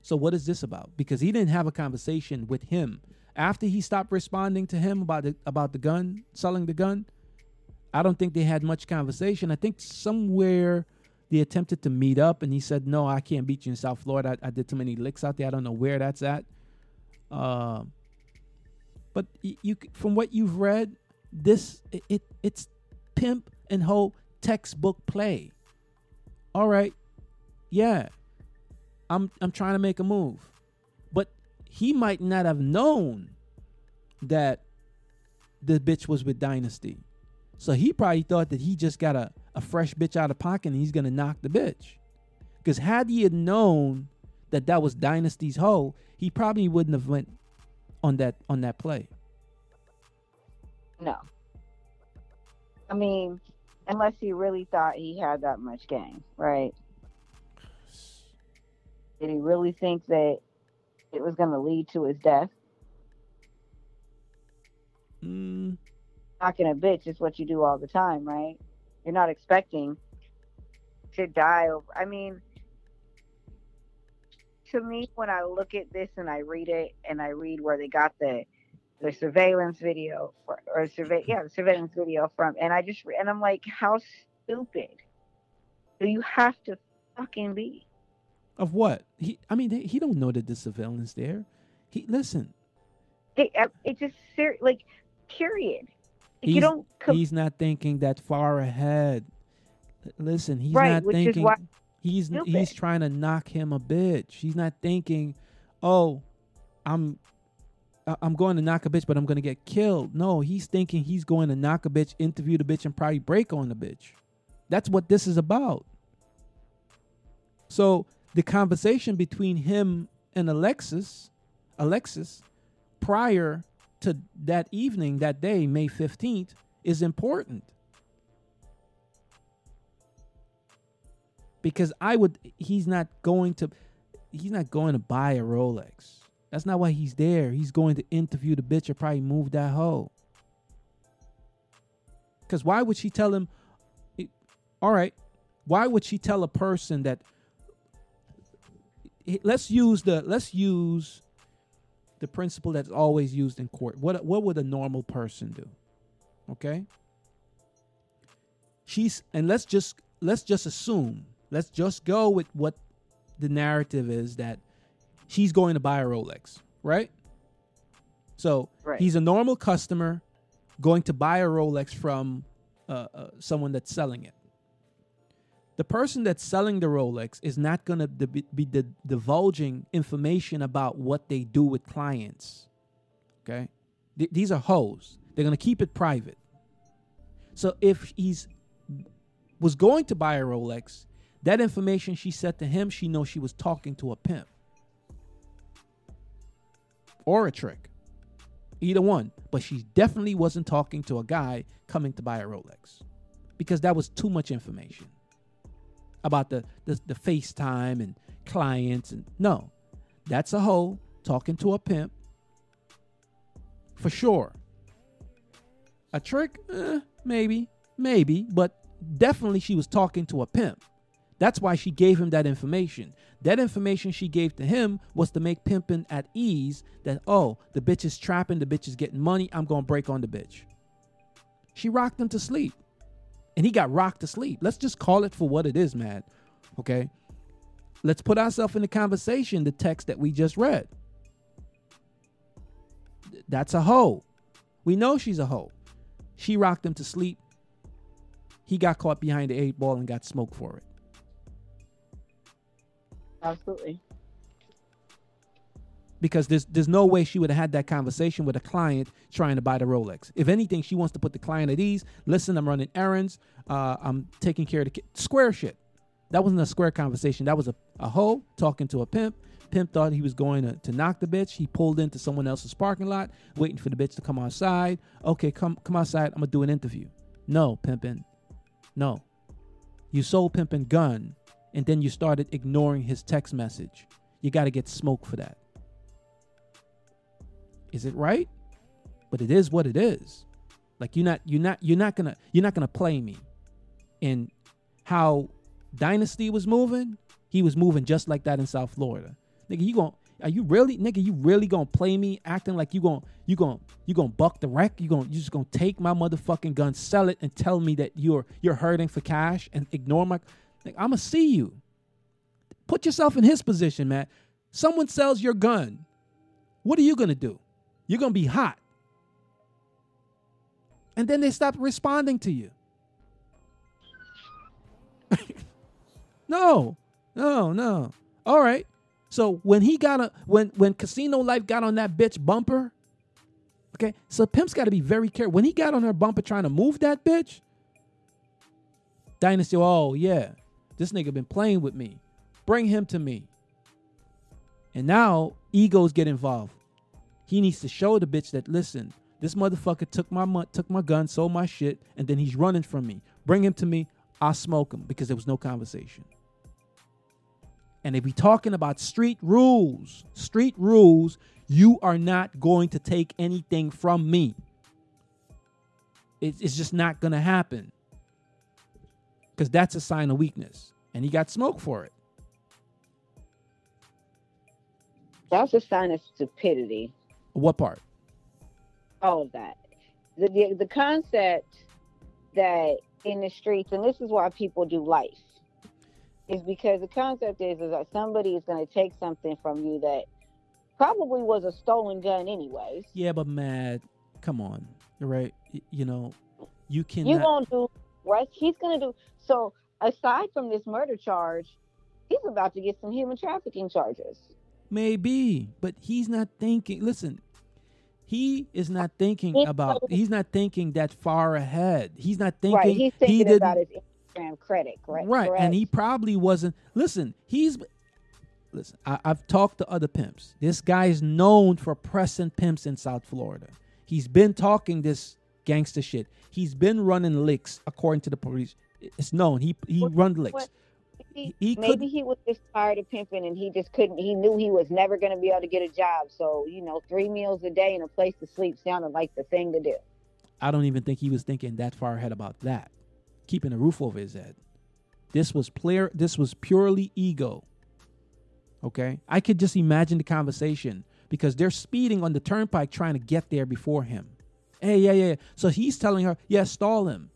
C: So what is this about? Because he didn't have a conversation with him after he stopped responding to him about the about the gun, selling the gun. I don't think they had much conversation. I think somewhere they attempted to meet up, and he said, "No, I can't beat you in South Florida. I, I did too many licks out there. I don't know where that's at." Um, but you, from what you've read, this it, it it's pimp and hoe textbook play. All right, yeah, I'm I'm trying to make a move, he might not have known that the bitch was with Dynasty. So he probably thought that he just got a, a fresh bitch out of pocket and he's gonna knock the bitch. Because had he had known that that was Dynasty's hoe, he probably wouldn't have went on that on that play.
D: No. I mean, unless he really thought he had that much game, right? Did he really think that it was going to lead to his death?
C: Mm,
D: Knocking a bitch is what you do all the time, right? You're not expecting to die. Over, I mean, to me, when I look at this and I read it and I read where they got the the surveillance video for, or survey yeah the surveillance video from and I just and I'm like how stupid do you have to fucking be
C: of what? He I mean he don't know that the surveillance there. He listen,
D: it, uh, it just ser- like period Like,
C: he's,
D: you don't com-
C: he's not thinking that far ahead. Listen, he's
D: Right,
C: not
D: which is
C: thinking
D: why
C: he's
D: stupid.
C: he's trying to knock him a bitch. He's not thinking, "Oh, I'm I'm going to knock a bitch, but I'm going to get killed." No, he's thinking he's going to knock a bitch, interview the bitch and probably break on the bitch. That's what this is about. So, the conversation between him and Alexis, Alexis prior to that evening, that day, May 15th, is important. Because I would, he's not going to, he's not going to buy a Rolex. That's not why he's there. He's going to interview the bitch or probably move that hoe. Because why would she tell him, all right, why would she tell a person that, let's use the, let's use the principle that's always used in court. What what would a normal person do? Okay? She's and let's just let's just assume. Let's just go with what the narrative is that she's going to buy a Rolex, right? So
D: Right.
C: he's a normal customer going to buy a Rolex from uh, uh, someone that's selling it. The person that's selling the Rolex is not going to be, be di- divulging information about what they do with clients. Okay? Th- these are hoes. They're going to keep it private. So if he's was going to buy a Rolex, that information she said to him, she knows she was talking to a pimp or a trick. Either one. But she definitely wasn't talking to a guy coming to buy a Rolex because that was too much information about the, the, the FaceTime and clients. and No, that's a hoe talking to a pimp for sure. A trick, eh, maybe, maybe, but definitely she was talking to a pimp. That's why she gave him that information. That information she gave to him was to make pimping at ease that, oh, the bitch is trapping, the bitch is getting money, I'm to break on the bitch. She rocked him to sleep. And he got rocked to sleep. Let's just call it for what it is, man. Okay? Let's put ourselves in the conversation, the text that we just read. That's a hoe. We know she's a hoe. She rocked him to sleep. He got caught behind the eight ball and got smoked for it.
D: Absolutely.
C: Because there's there's no way she would have had that conversation with a client trying to buy the Rolex. If anything, she wants to put the client at ease. Listen, I'm running errands. Uh, I'm taking care of the. Square shit. That wasn't a square conversation. That was a, a hoe talking to a pimp. Pimp thought he was going to, to knock the bitch. He pulled into someone else's parking lot, waiting for the bitch to come outside. Okay, come come outside. I'm gonna do an interview. No, pimpin'. No. You sold pimpin' gun, and then you started ignoring his text message. You got to get smoke for that. Is it right? But it is what it is. Like you're not you're not you're not gonna you're not gonna play me. And how Dynasty was moving, he was moving just like that in South Florida. Nigga, you gonna? are you really nigga, you really gonna play me acting like you gonna you gonna you gonna buck the wreck? You gonna you just gonna take my motherfucking gun, sell it, and tell me that you're you're hurting for cash and ignore my like, I'ma see you. Put yourself in his position, man. Someone sells your gun. What are you gonna do? You're gonna be hot. And then they stop responding to you. no, no, no. All right. So when he got a when when Casino Life got on that bitch bumper, okay. So Pimp's got to be very careful. When he got on her bumper trying to move that bitch, Dynasty. Oh yeah, this nigga been playing with me. Bring him to me. And now egos get involved. He needs to show the bitch that listen, this motherfucker took my mon- took my gun, sold my shit, and then he's running from me. Bring him to me. I'll smoke him because there was no conversation. And if we talking about street rules, street rules, you are not going to take anything from me. It- it's just not gonna happen. Because that's a sign of weakness. And he got smoked for it.
D: That's a sign of stupidity.
C: What part?
D: all of that. The, the the concept that in the streets, and this is why people do life, is because the concept is is that somebody is going to take something from you that probably was a stolen gun anyways.
C: Yeah, but mad. Come on, right? You know, you can.
D: You gonna do right? He's gonna do so. Aside from this murder charge, he's about to get some human trafficking charges.
C: Maybe, but he's not thinking. Listen, he is not thinking about. He's not thinking that far ahead. He's not thinking.
D: right? He's thinking
C: he didn't,
D: about his Instagram credit, correct?
C: right,
D: correct?
C: and he probably wasn't. Listen, he's. Listen, I, I've talked to other pimps. This guy is known for pressing pimps in South Florida. He's been talking this gangster shit. He's been running licks, according to the police. It's known. He he run licks.
D: What- He,
C: He
D: maybe he was just tired of pimping and he just couldn't he knew he was never going to be able to get a job so you know three meals a day and a place to sleep sounded like the thing to do
C: I don't even think he was thinking that far ahead about that. Keeping a roof over his head. This was clear. This was purely ego. Okay, I could just imagine the conversation because they're speeding on the turnpike trying to get there before him. Hey, yeah, yeah. yeah. So he's telling her, yeah, stall him.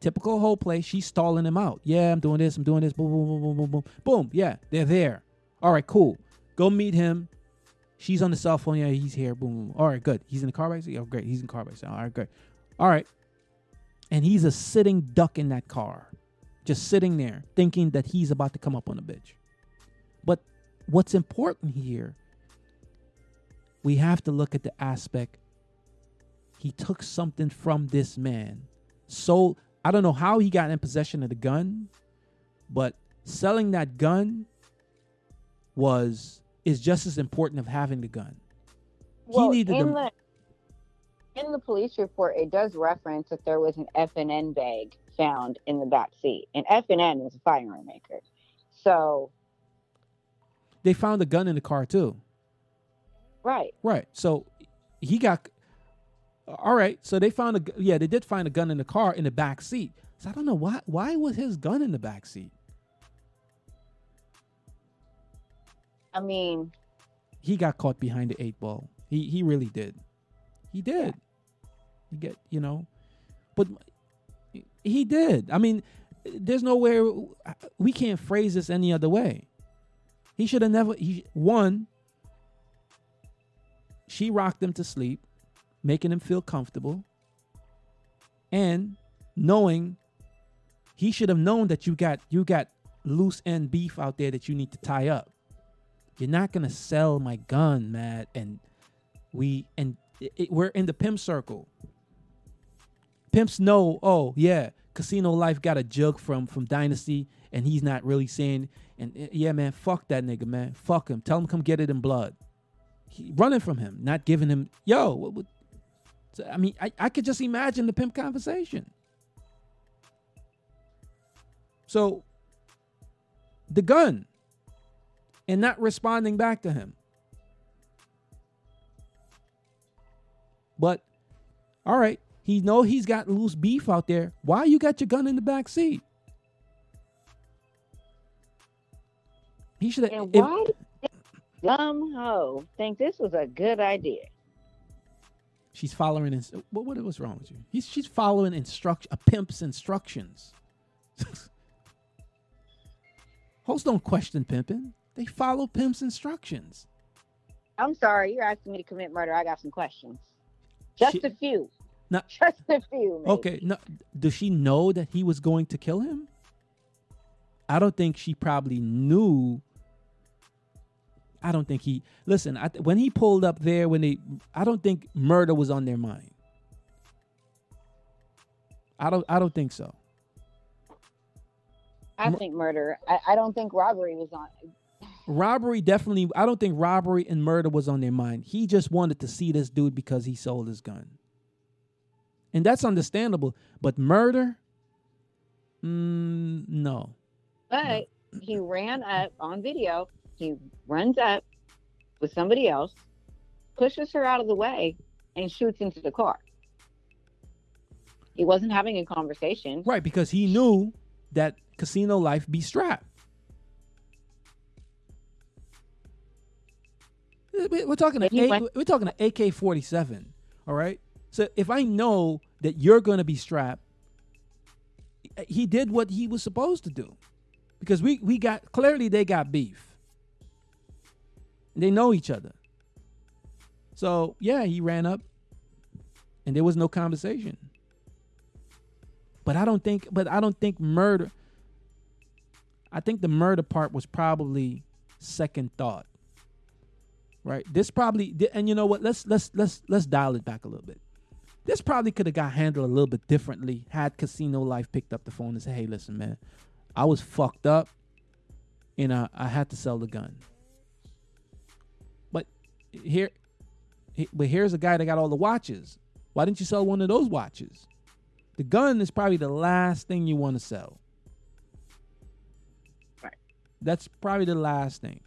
C: Typical whole play. She's stalling him out. Yeah, I'm doing this. I'm doing this. Boom, boom, boom, boom, boom, boom. Boom. Yeah, they're there. All right, cool. Go meet him. She's on the cell phone. Yeah, he's here. Boom, boom. All right, good. He's in the car by Oh, great. He's in the car by All right, good. All right. And he's a sitting duck in that car, just sitting there thinking that he's about to come up on a bitch. But what's important here, we have to look at the aspect he took something from this man. So I don't know how he got in possession of the gun, but selling that gun was is just as important of having the gun.
D: well
C: he needed
D: in
C: the,
D: the in the police report it does reference that there was an F&N bag found in the back seat and F&N is a firearm maker so
C: they found a gun in the car too.
D: right
C: Right. So he got all right. So they found a yeah, they did find a gun in the car in the back seat. So I don't know why. Why was his gun in the back seat?
D: I mean,
C: He got caught behind the eight ball. He he really did. He did. He get you know, but he did. I mean, there's nowhere we can't phrase this any other way. He should have never. He one. She rocked him to sleep, making him feel comfortable, and knowing he should have known that you got you got loose end beef out there that you need to tie up. You're not gonna sell my gun, Matt, and we and it, it- we're in the pimp circle. Pimps know, oh yeah, Casino Life got a jug from from Dynasty, and he's not really saying, and uh, yeah, man, fuck that nigga, man, fuck him. Tell him come get it in blood. He, running from him, not giving him, yo. What, what, so, I mean, I, I could just imagine the pimp conversation. So, the gun, and not responding back to him. But all right, he know he's got loose beef out there. Why you got your gun in the back seat? He should have.
D: and why this dumb hoe think this was a good idea?
C: She's following. Ins- what what was wrong with you? He's she's following instruction. A pimp's instructions. Hoes don't question pimping. They follow pimp's instructions.
D: I'm sorry, you're asking me to commit murder. I got some questions. Just
C: She-
D: a few.
C: Now,
D: Just a few. maybe.
C: okay. No, does she know that he was going to kill him? I don't think she probably knew. I don't think he listen. I, when he pulled up there, when they, I don't think murder was on their mind. I don't. I don't think so.
D: I think murder. I, I don't think robbery was on.
C: Robbery definitely. I don't think robbery and murder was on their mind. He just wanted to see this dude because he sold his gun, and that's understandable. But murder, mm, no.
D: But he ran up on video. He runs up with somebody else, pushes her out of the way, and shoots into the car. He wasn't having a conversation.
C: Right, because he knew that casino life be strapped. We- We're talking
D: And
C: A-
D: went-
C: we're talking an AK forty seven. All right. So if I know that you're going to be strapped, he did what he was supposed to do, because we we got clearly they got beef. They know each other. So yeah, he ran up, and there was no conversation. But I don't think. But I don't think murder. I think the murder part was probably second thought. Right. This probably. And you know what? Let's let's let's let's dial it back a little bit. This probably could have got handled a little bit differently had Casino Life picked up the phone and said, "Hey, listen, man, I was fucked up, and I, I had to sell the gun." Here, but here's a guy that got all the watches. Why didn't you sell one of those watches? The gun is probably the last thing you want to sell.
D: Right.
C: That's probably the last thing.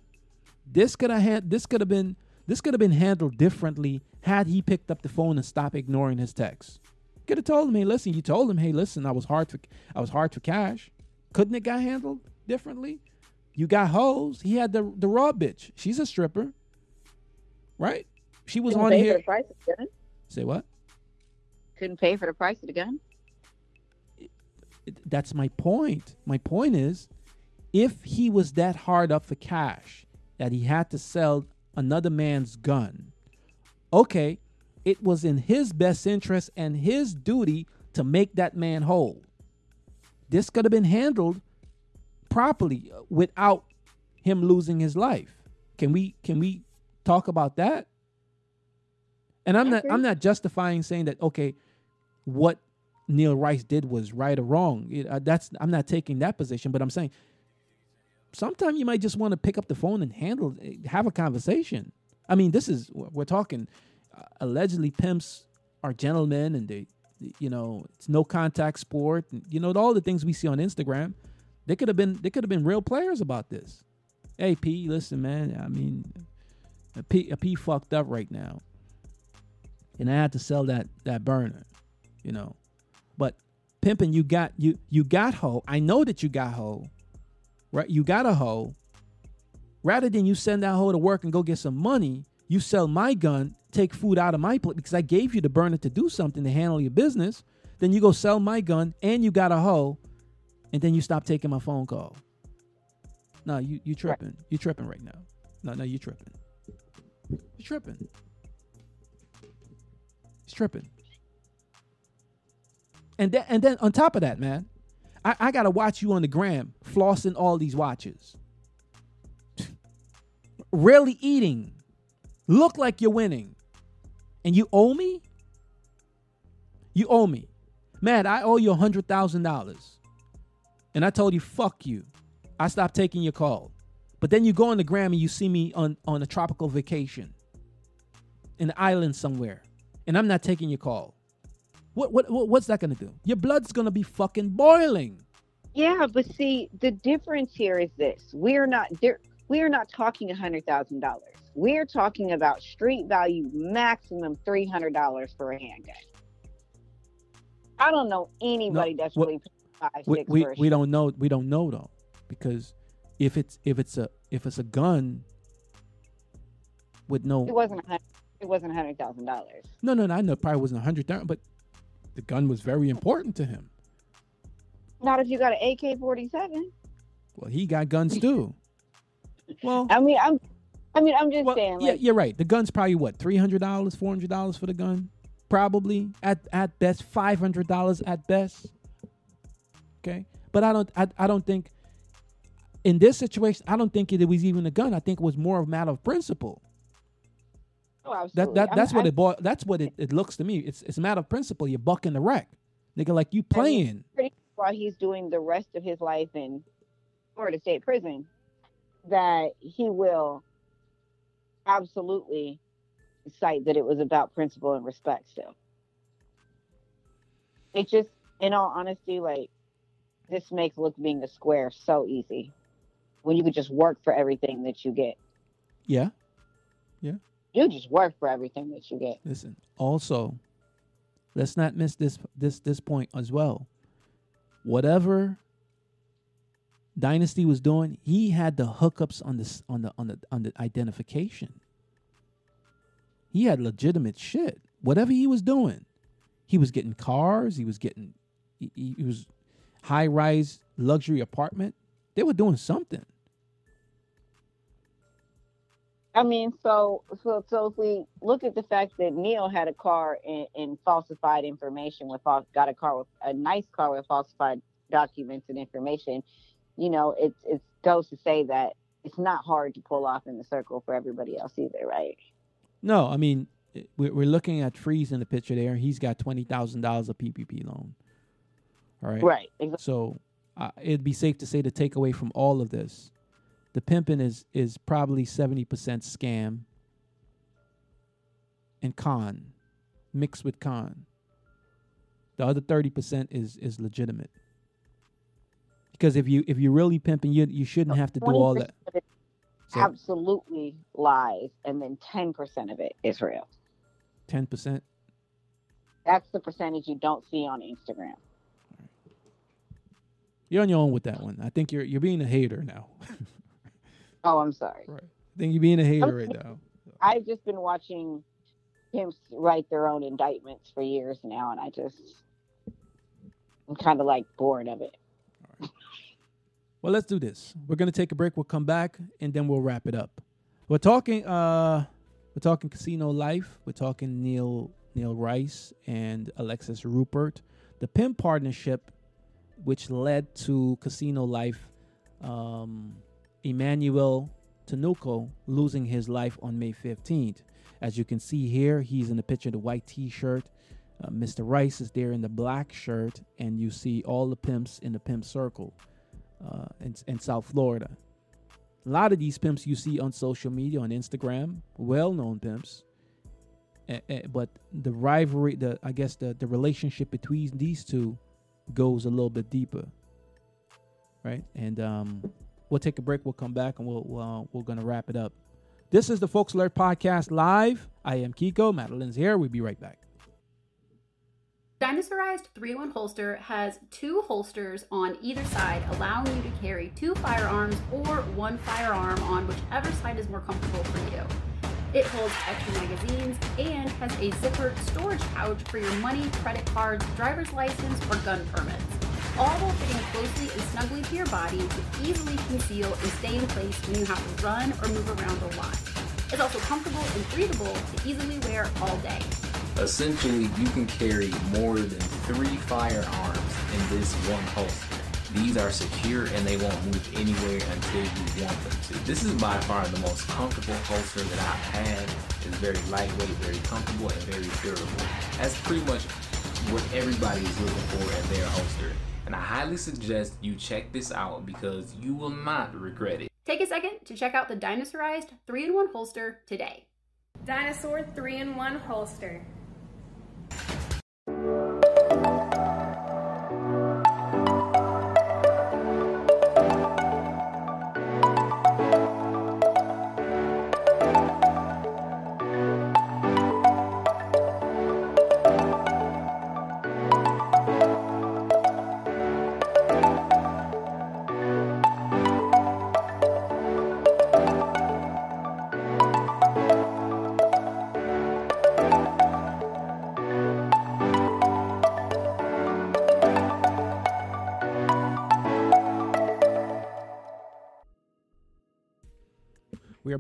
C: This could have had this could have been this could have been handled differently had he picked up the phone and stopped ignoring his texts. Could have told him, hey, listen, you told him, hey, listen, I was hard for I was hard for cash. Couldn't it got handled differently? You got hoes. He had the the raw bitch. She's a stripper. Right? She was
D: Couldn't
C: on
D: pay for
C: here.
D: the price of the gun.
C: Say what?
D: Couldn't pay for the price of the gun.
C: That's my point. My point is, if he was that hard up for cash that he had to sell another man's gun, okay, it was in his best interest and his duty to make that man whole. This could have been handled properly without him losing his life. Can we can we talk about that? And I'm not I'm not justifying saying that okay, what Neal Rice did was right or wrong. It- uh, that's I'm not taking that position, but I'm saying sometimes you might just want to pick up the phone and handle have a conversation. I mean, this is we're talking uh, allegedly pimps are gentlemen and they you know, it's no contact sport, and, you know, all the things we see on Instagram. They could have been they could have been real players about this. Hey P, listen, man, I mean a P, a P fucked up right now. And I had to sell that that burner, you know. But pimping. You got you you got hoe. I know that you got hoe. Right? You got a hoe. Rather than you send that hoe to work and go get some money, you sell my gun, take food out of my plate because I gave you the burner to do something to handle your business. Then you go sell my gun and you got a hoe, and then you stop taking my phone call. No, you you tripping. You tripping right now. No, no, you tripping. You tripping. He's tripping. And then and then on top of that, man, I, I gotta watch you on the gram flossing all these watches. Rarely eating. Look like you're winning. And you owe me? You owe me. Man, I owe you a hundred thousand dollars. And I told you, fuck you. I stopped taking your call. But then you go on the gram and you see me on, on a tropical vacation an island somewhere. And I'm not taking your call. What, what, what what's that gonna do? Your blood's gonna be fucking boiling.
D: Yeah, but see, the difference here is this: we're not. We are not talking a hundred thousand dollars. We're talking about street value, maximum three hundred dollars for a handgun. I don't know anybody that's
C: what-
D: really five,
C: We,
D: six
C: we, we don't know we don't know though. Because if it's if it's a if it's a gun with no
D: It wasn't a. It wasn't a hundred thousand dollars.
C: No, no, no. I know it probably wasn't a hundred thousand, but the gun was very important to him.
D: Not if you got an AK forty seven.
C: Well, he got guns too. Well,
D: I mean, I'm. I mean, I'm just saying.
C: yeah, you're right. The gun's probably what three hundred dollars, four hundred dollars for the gun, probably at at best five hundred dollars at best. Okay, but I don't I, I don't think in this situation I don't think it was even a gun. I think it was more of a matter of principle.
D: oh,
C: That
D: absolutely.
C: that that's what
D: I'm-
C: it boy, that's what it, it looks to me. It's it's a matter of principle. You're bucking the wreck, nigga. Like you playing.
D: pretty while he's doing the rest of his life in Florida State Prison, that he will absolutely cite that it was about principle and respect still. It just, in all honesty, like this makes look being a square so easy when you could just work for everything that you get.
C: Yeah, yeah.
D: You just work for everything that you get.
C: Listen. Also, let's not miss this this this point as well. Whatever Dynasty was doing, he had the hookups on this on the on the on the identification. He had legitimate shit. Whatever he was doing, he was getting cars. He was getting he, he he was high rise luxury apartment. They were doing something.
D: I mean, so so so if we look at the fact that Neal had a car in, in falsified information with got a car with a nice car with falsified documents and information, you know, it's it goes to say that it's not hard to pull off in the circle for everybody else either, right?
C: No, I mean we're, we're looking at Freeze in the picture there. He's got twenty thousand dollars of PPP loan. All right.
D: Right, exactly.
C: So uh, it'd be safe to say the takeaway from all of this, the pimping is is probably seventy percent scam and con, mixed with con. The other thirty percent is is legitimate. Because if you if you're really pimping, you you shouldn't have to do all that.
D: it absolutely lies, and then ten percent of it is real.
C: Ten percent.
D: That's the percentage you don't see on Instagram.
C: You're on your own with that one. I think you're you're being a hater now.
D: Oh, I'm sorry.
C: Right. I think you're being a hater right now.
D: I've just been watching pimps write their own indictments for years now, and I just I'm kind of like bored of it.
C: Well, let's do this. We're gonna take a break. We'll come back and then we'll wrap it up. We're talking. Uh, we're talking Casino Life. We're talking Neal Neal Rice and Alexis Rupert, the pimp partnership, which led to Casino Life. Um, Emmanuel Tinoco losing his life on May 15th. As you can see here, he's in the picture, the white T-shirt. Uh, Mr. Rice is there in the black shirt, and you see all the pimps in the pimp circle uh, in, in South Florida. A lot of these pimps you see on social media, on Instagram, well-known pimps. Eh, eh, but the rivalry, the I guess the the relationship between these two goes a little bit deeper, right? And um, we'll take a break. We'll come back and we'll, uh, we're gonna wrap it up. This is the Folks Alert podcast live. I am Kiko. Madeline's here. We'll be right back.
R: Dinosaurized 3-in-1 holster has two holsters on either side, allowing you to carry two firearms or one firearm on whichever side is more comfortable for you. It holds extra magazines and has a zippered storage pouch for your money, credit cards, driver's license, or gun permits. All while fitting closely and snugly to your body to easily conceal and stay in place when you have to run or move around a lot. It's also comfortable and breathable to easily wear all day.
S: Essentially, you can carry more than three firearms in this one holster. These are secure and they won't move anywhere until you want them to. This is by far the most comfortable holster that I've had. It's very lightweight, very comfortable, and very durable. That's pretty much what everybody is looking for in their holster. And I highly suggest you check this out because you will not regret it.
R: Take a second to check out the Dinosaurized 3-in-1 holster today.
T: Dinosaur 3-in-1 holster.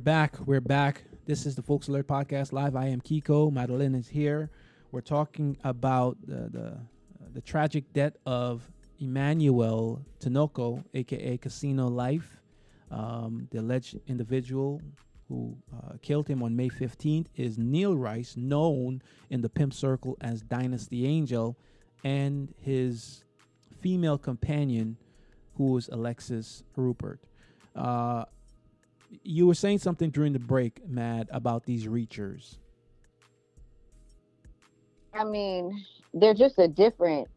C: Back. We're back. This is the Folks Alert Podcast Live. I am Kiko. Madeline is here. We're talking about the the, the tragic death of Emmanuel Tinoco, aka Casino Life. Um, the alleged individual who uh, killed him on May 15th is Neal Rice, known in the pimp circle as Dynasty Angel, and his female companion, who was Alexis Rupert. Uh, you were saying something during the break, Mad, about these reachers.
D: I mean, they're just a different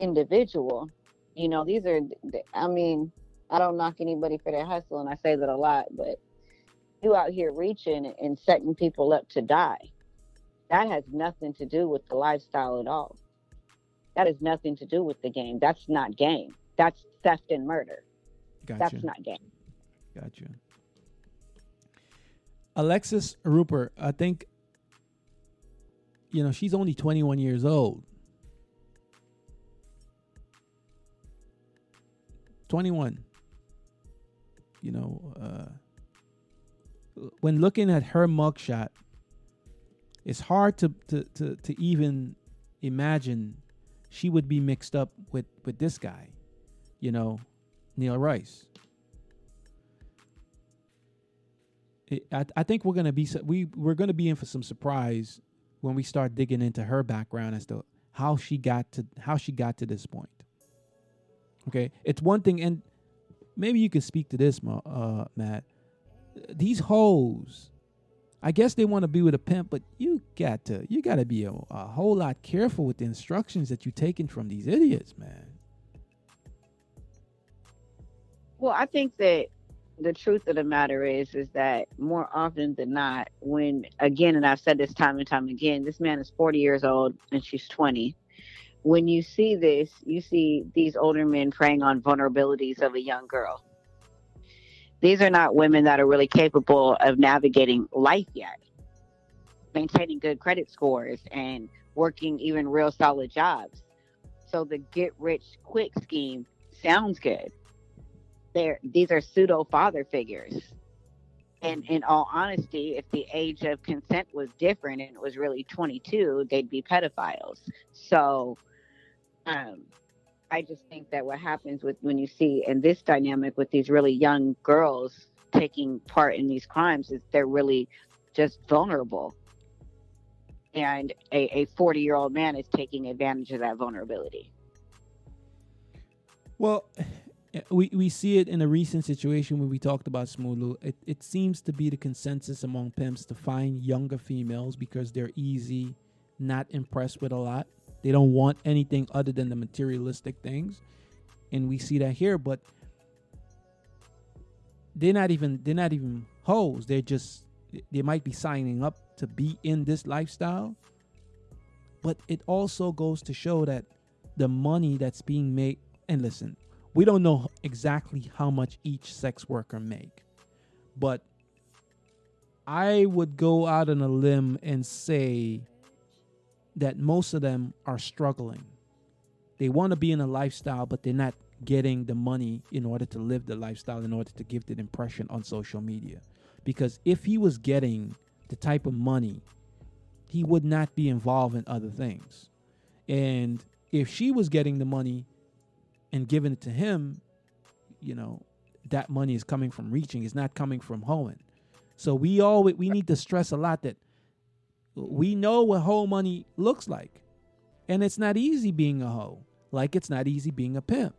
D: individual. You know, these are, I mean, I don't knock anybody for their hustle, and I say that a lot, but you out here reaching and setting people up to die. That has nothing to do with the lifestyle at all. That has nothing to do with the game. That's not game. That's theft and murder.
C: Gotcha.
D: That's not game.
C: Gotcha. Alexis Rupert, I think, you know, she's only 21 years old. 21. You know, uh, when looking at her mugshot, it's hard to, to, to, to even imagine she would be mixed up with, with this guy, you know, Neal Rice. It, I, I think we're gonna be we we're gonna be in for some surprise when we start digging into her background as to how she got to how she got to this point. Okay, it's one thing, and maybe you can speak to this, uh, Matt. These hoes, I guess they want to be with a pimp, but you got to you got to be a, a whole lot careful with the instructions that you're taking from these idiots, man.
D: Well, I think that the truth of the matter is is that more often than not when again and i've said this time and time again this man is 40 years old and she's 20 when you see this you see these older men preying on vulnerabilities of a young girl. These are not women that are really capable of navigating life yet maintaining good credit scores and working even real solid jobs. So the get rich quick scheme sounds good they're these are pseudo father figures. And in all honesty, if the age of consent was different and it was really 22, they'd be pedophiles. So, um, I just think that what happens with when you see in this dynamic with these really young girls taking part in these crimes is they're really just vulnerable. And a 40 year old man is taking advantage of that vulnerability.
C: Well, Eh, we, we see it in a recent situation when we talked about Smulu. It, it seems to be the consensus among pimps to find younger females because they're easy, not impressed with a lot. They don't want anything other than the materialistic things. And we see that here, but they're not even they're not even hoes. They're just they might be signing up to be in this lifestyle. But it also goes to show that the money that's being made, and listen, we don't know exactly how much each sex worker make, but I would go out on a limb and say that most of them are struggling. They want to be in a lifestyle, but they're not getting the money in order to live the lifestyle, in order to give that impression on social media. Because if he was getting the type of money, he would not be involved in other things. And if she was getting the money and giving it to him, you know, that money is coming from reaching, it's not coming from hoeing. So we always we need to stress a lot that we know what hoe money looks like. And it's not easy being a hoe, like it's not easy being a pimp.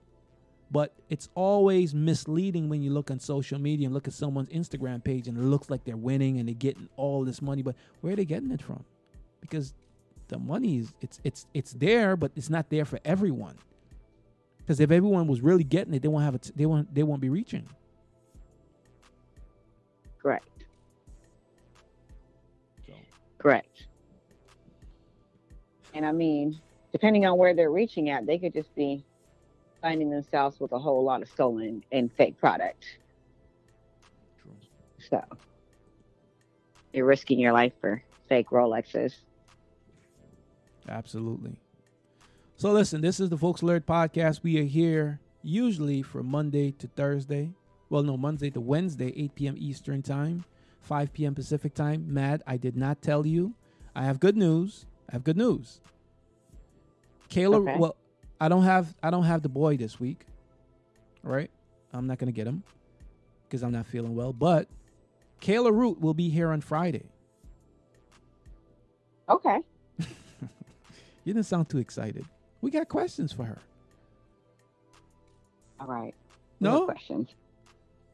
C: But it's always misleading when you look on social media and look at someone's Instagram page and it looks like they're winning and they're getting all this money. But where are they getting it from? Because the money is it's it's it's there, but it's not there for everyone. Because if everyone was really getting it, they won't have it. They won't. They won't be reaching.
D: Correct. Correct. And I mean, depending on where they're reaching at, they could just be finding themselves with a whole lot of stolen and fake product. So you're risking your life for fake Rolexes.
C: Absolutely. So listen, this is the Folks Alert podcast. We are here usually from Monday to Thursday. Well, no, Monday to Wednesday, 8 p.m. Eastern Time, 5 p.m. Pacific Time. Mad, I did not tell you. I have good news. I have good news. Kayla,
D: Okay.
C: well, I don't have I don't have the boy this week. All right? I'm not gonna get him because I'm not feeling well. But Kayla Root will be here on Friday.
D: Okay.
C: You didn't sound too excited. We got questions for her.
D: All right. We
C: No?
D: questions.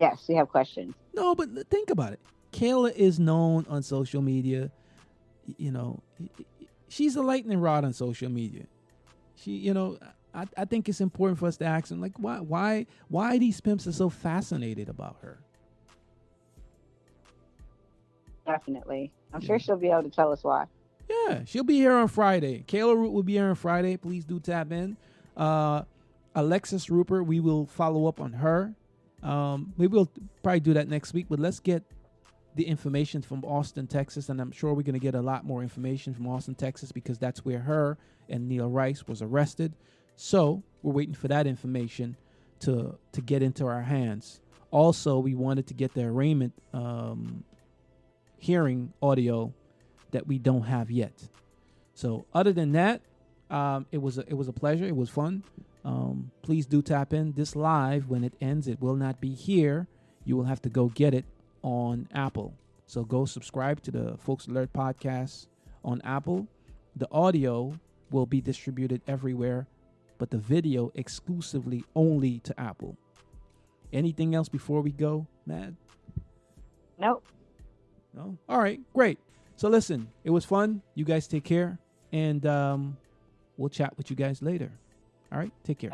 D: Yes, we have questions.
C: No, but think about it. Kayla is known on social media. You know, she's a lightning rod on social media. She, you know, I, I think it's important for us to ask them, like, why, why, why these pimps are so fascinated about her.
D: Definitely. I'm sure she'll be able to tell us why.
C: Yeah, she'll be here on Friday. Kayla Root will be here on Friday. Please do tap in. Uh, Alexis Rupert, we will follow up on her. Um, we will probably do that next week, but let's get the information from Austin, Texas, and I'm sure we're going to get a lot more information from Austin, Texas, because that's where her and Neal Rice was arrested. So we're waiting for that information to to get into our hands. Also, we wanted to get the arraignment um, hearing audio that we don't have yet. So other than that, um, it was a, it was a pleasure. It was fun. Um, please do tap in. This live when it ends, it will not be here. You will have to go get it on Apple. So go subscribe to the Folks Alert podcast on Apple. The audio will be distributed everywhere, but the video exclusively only to Apple. Anything else before we go, Mad?
D: Nope.
C: No? All right, great. So listen, it was fun. You guys take care, and um, we'll chat with you guys later. All right, take care.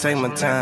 M: Take my time.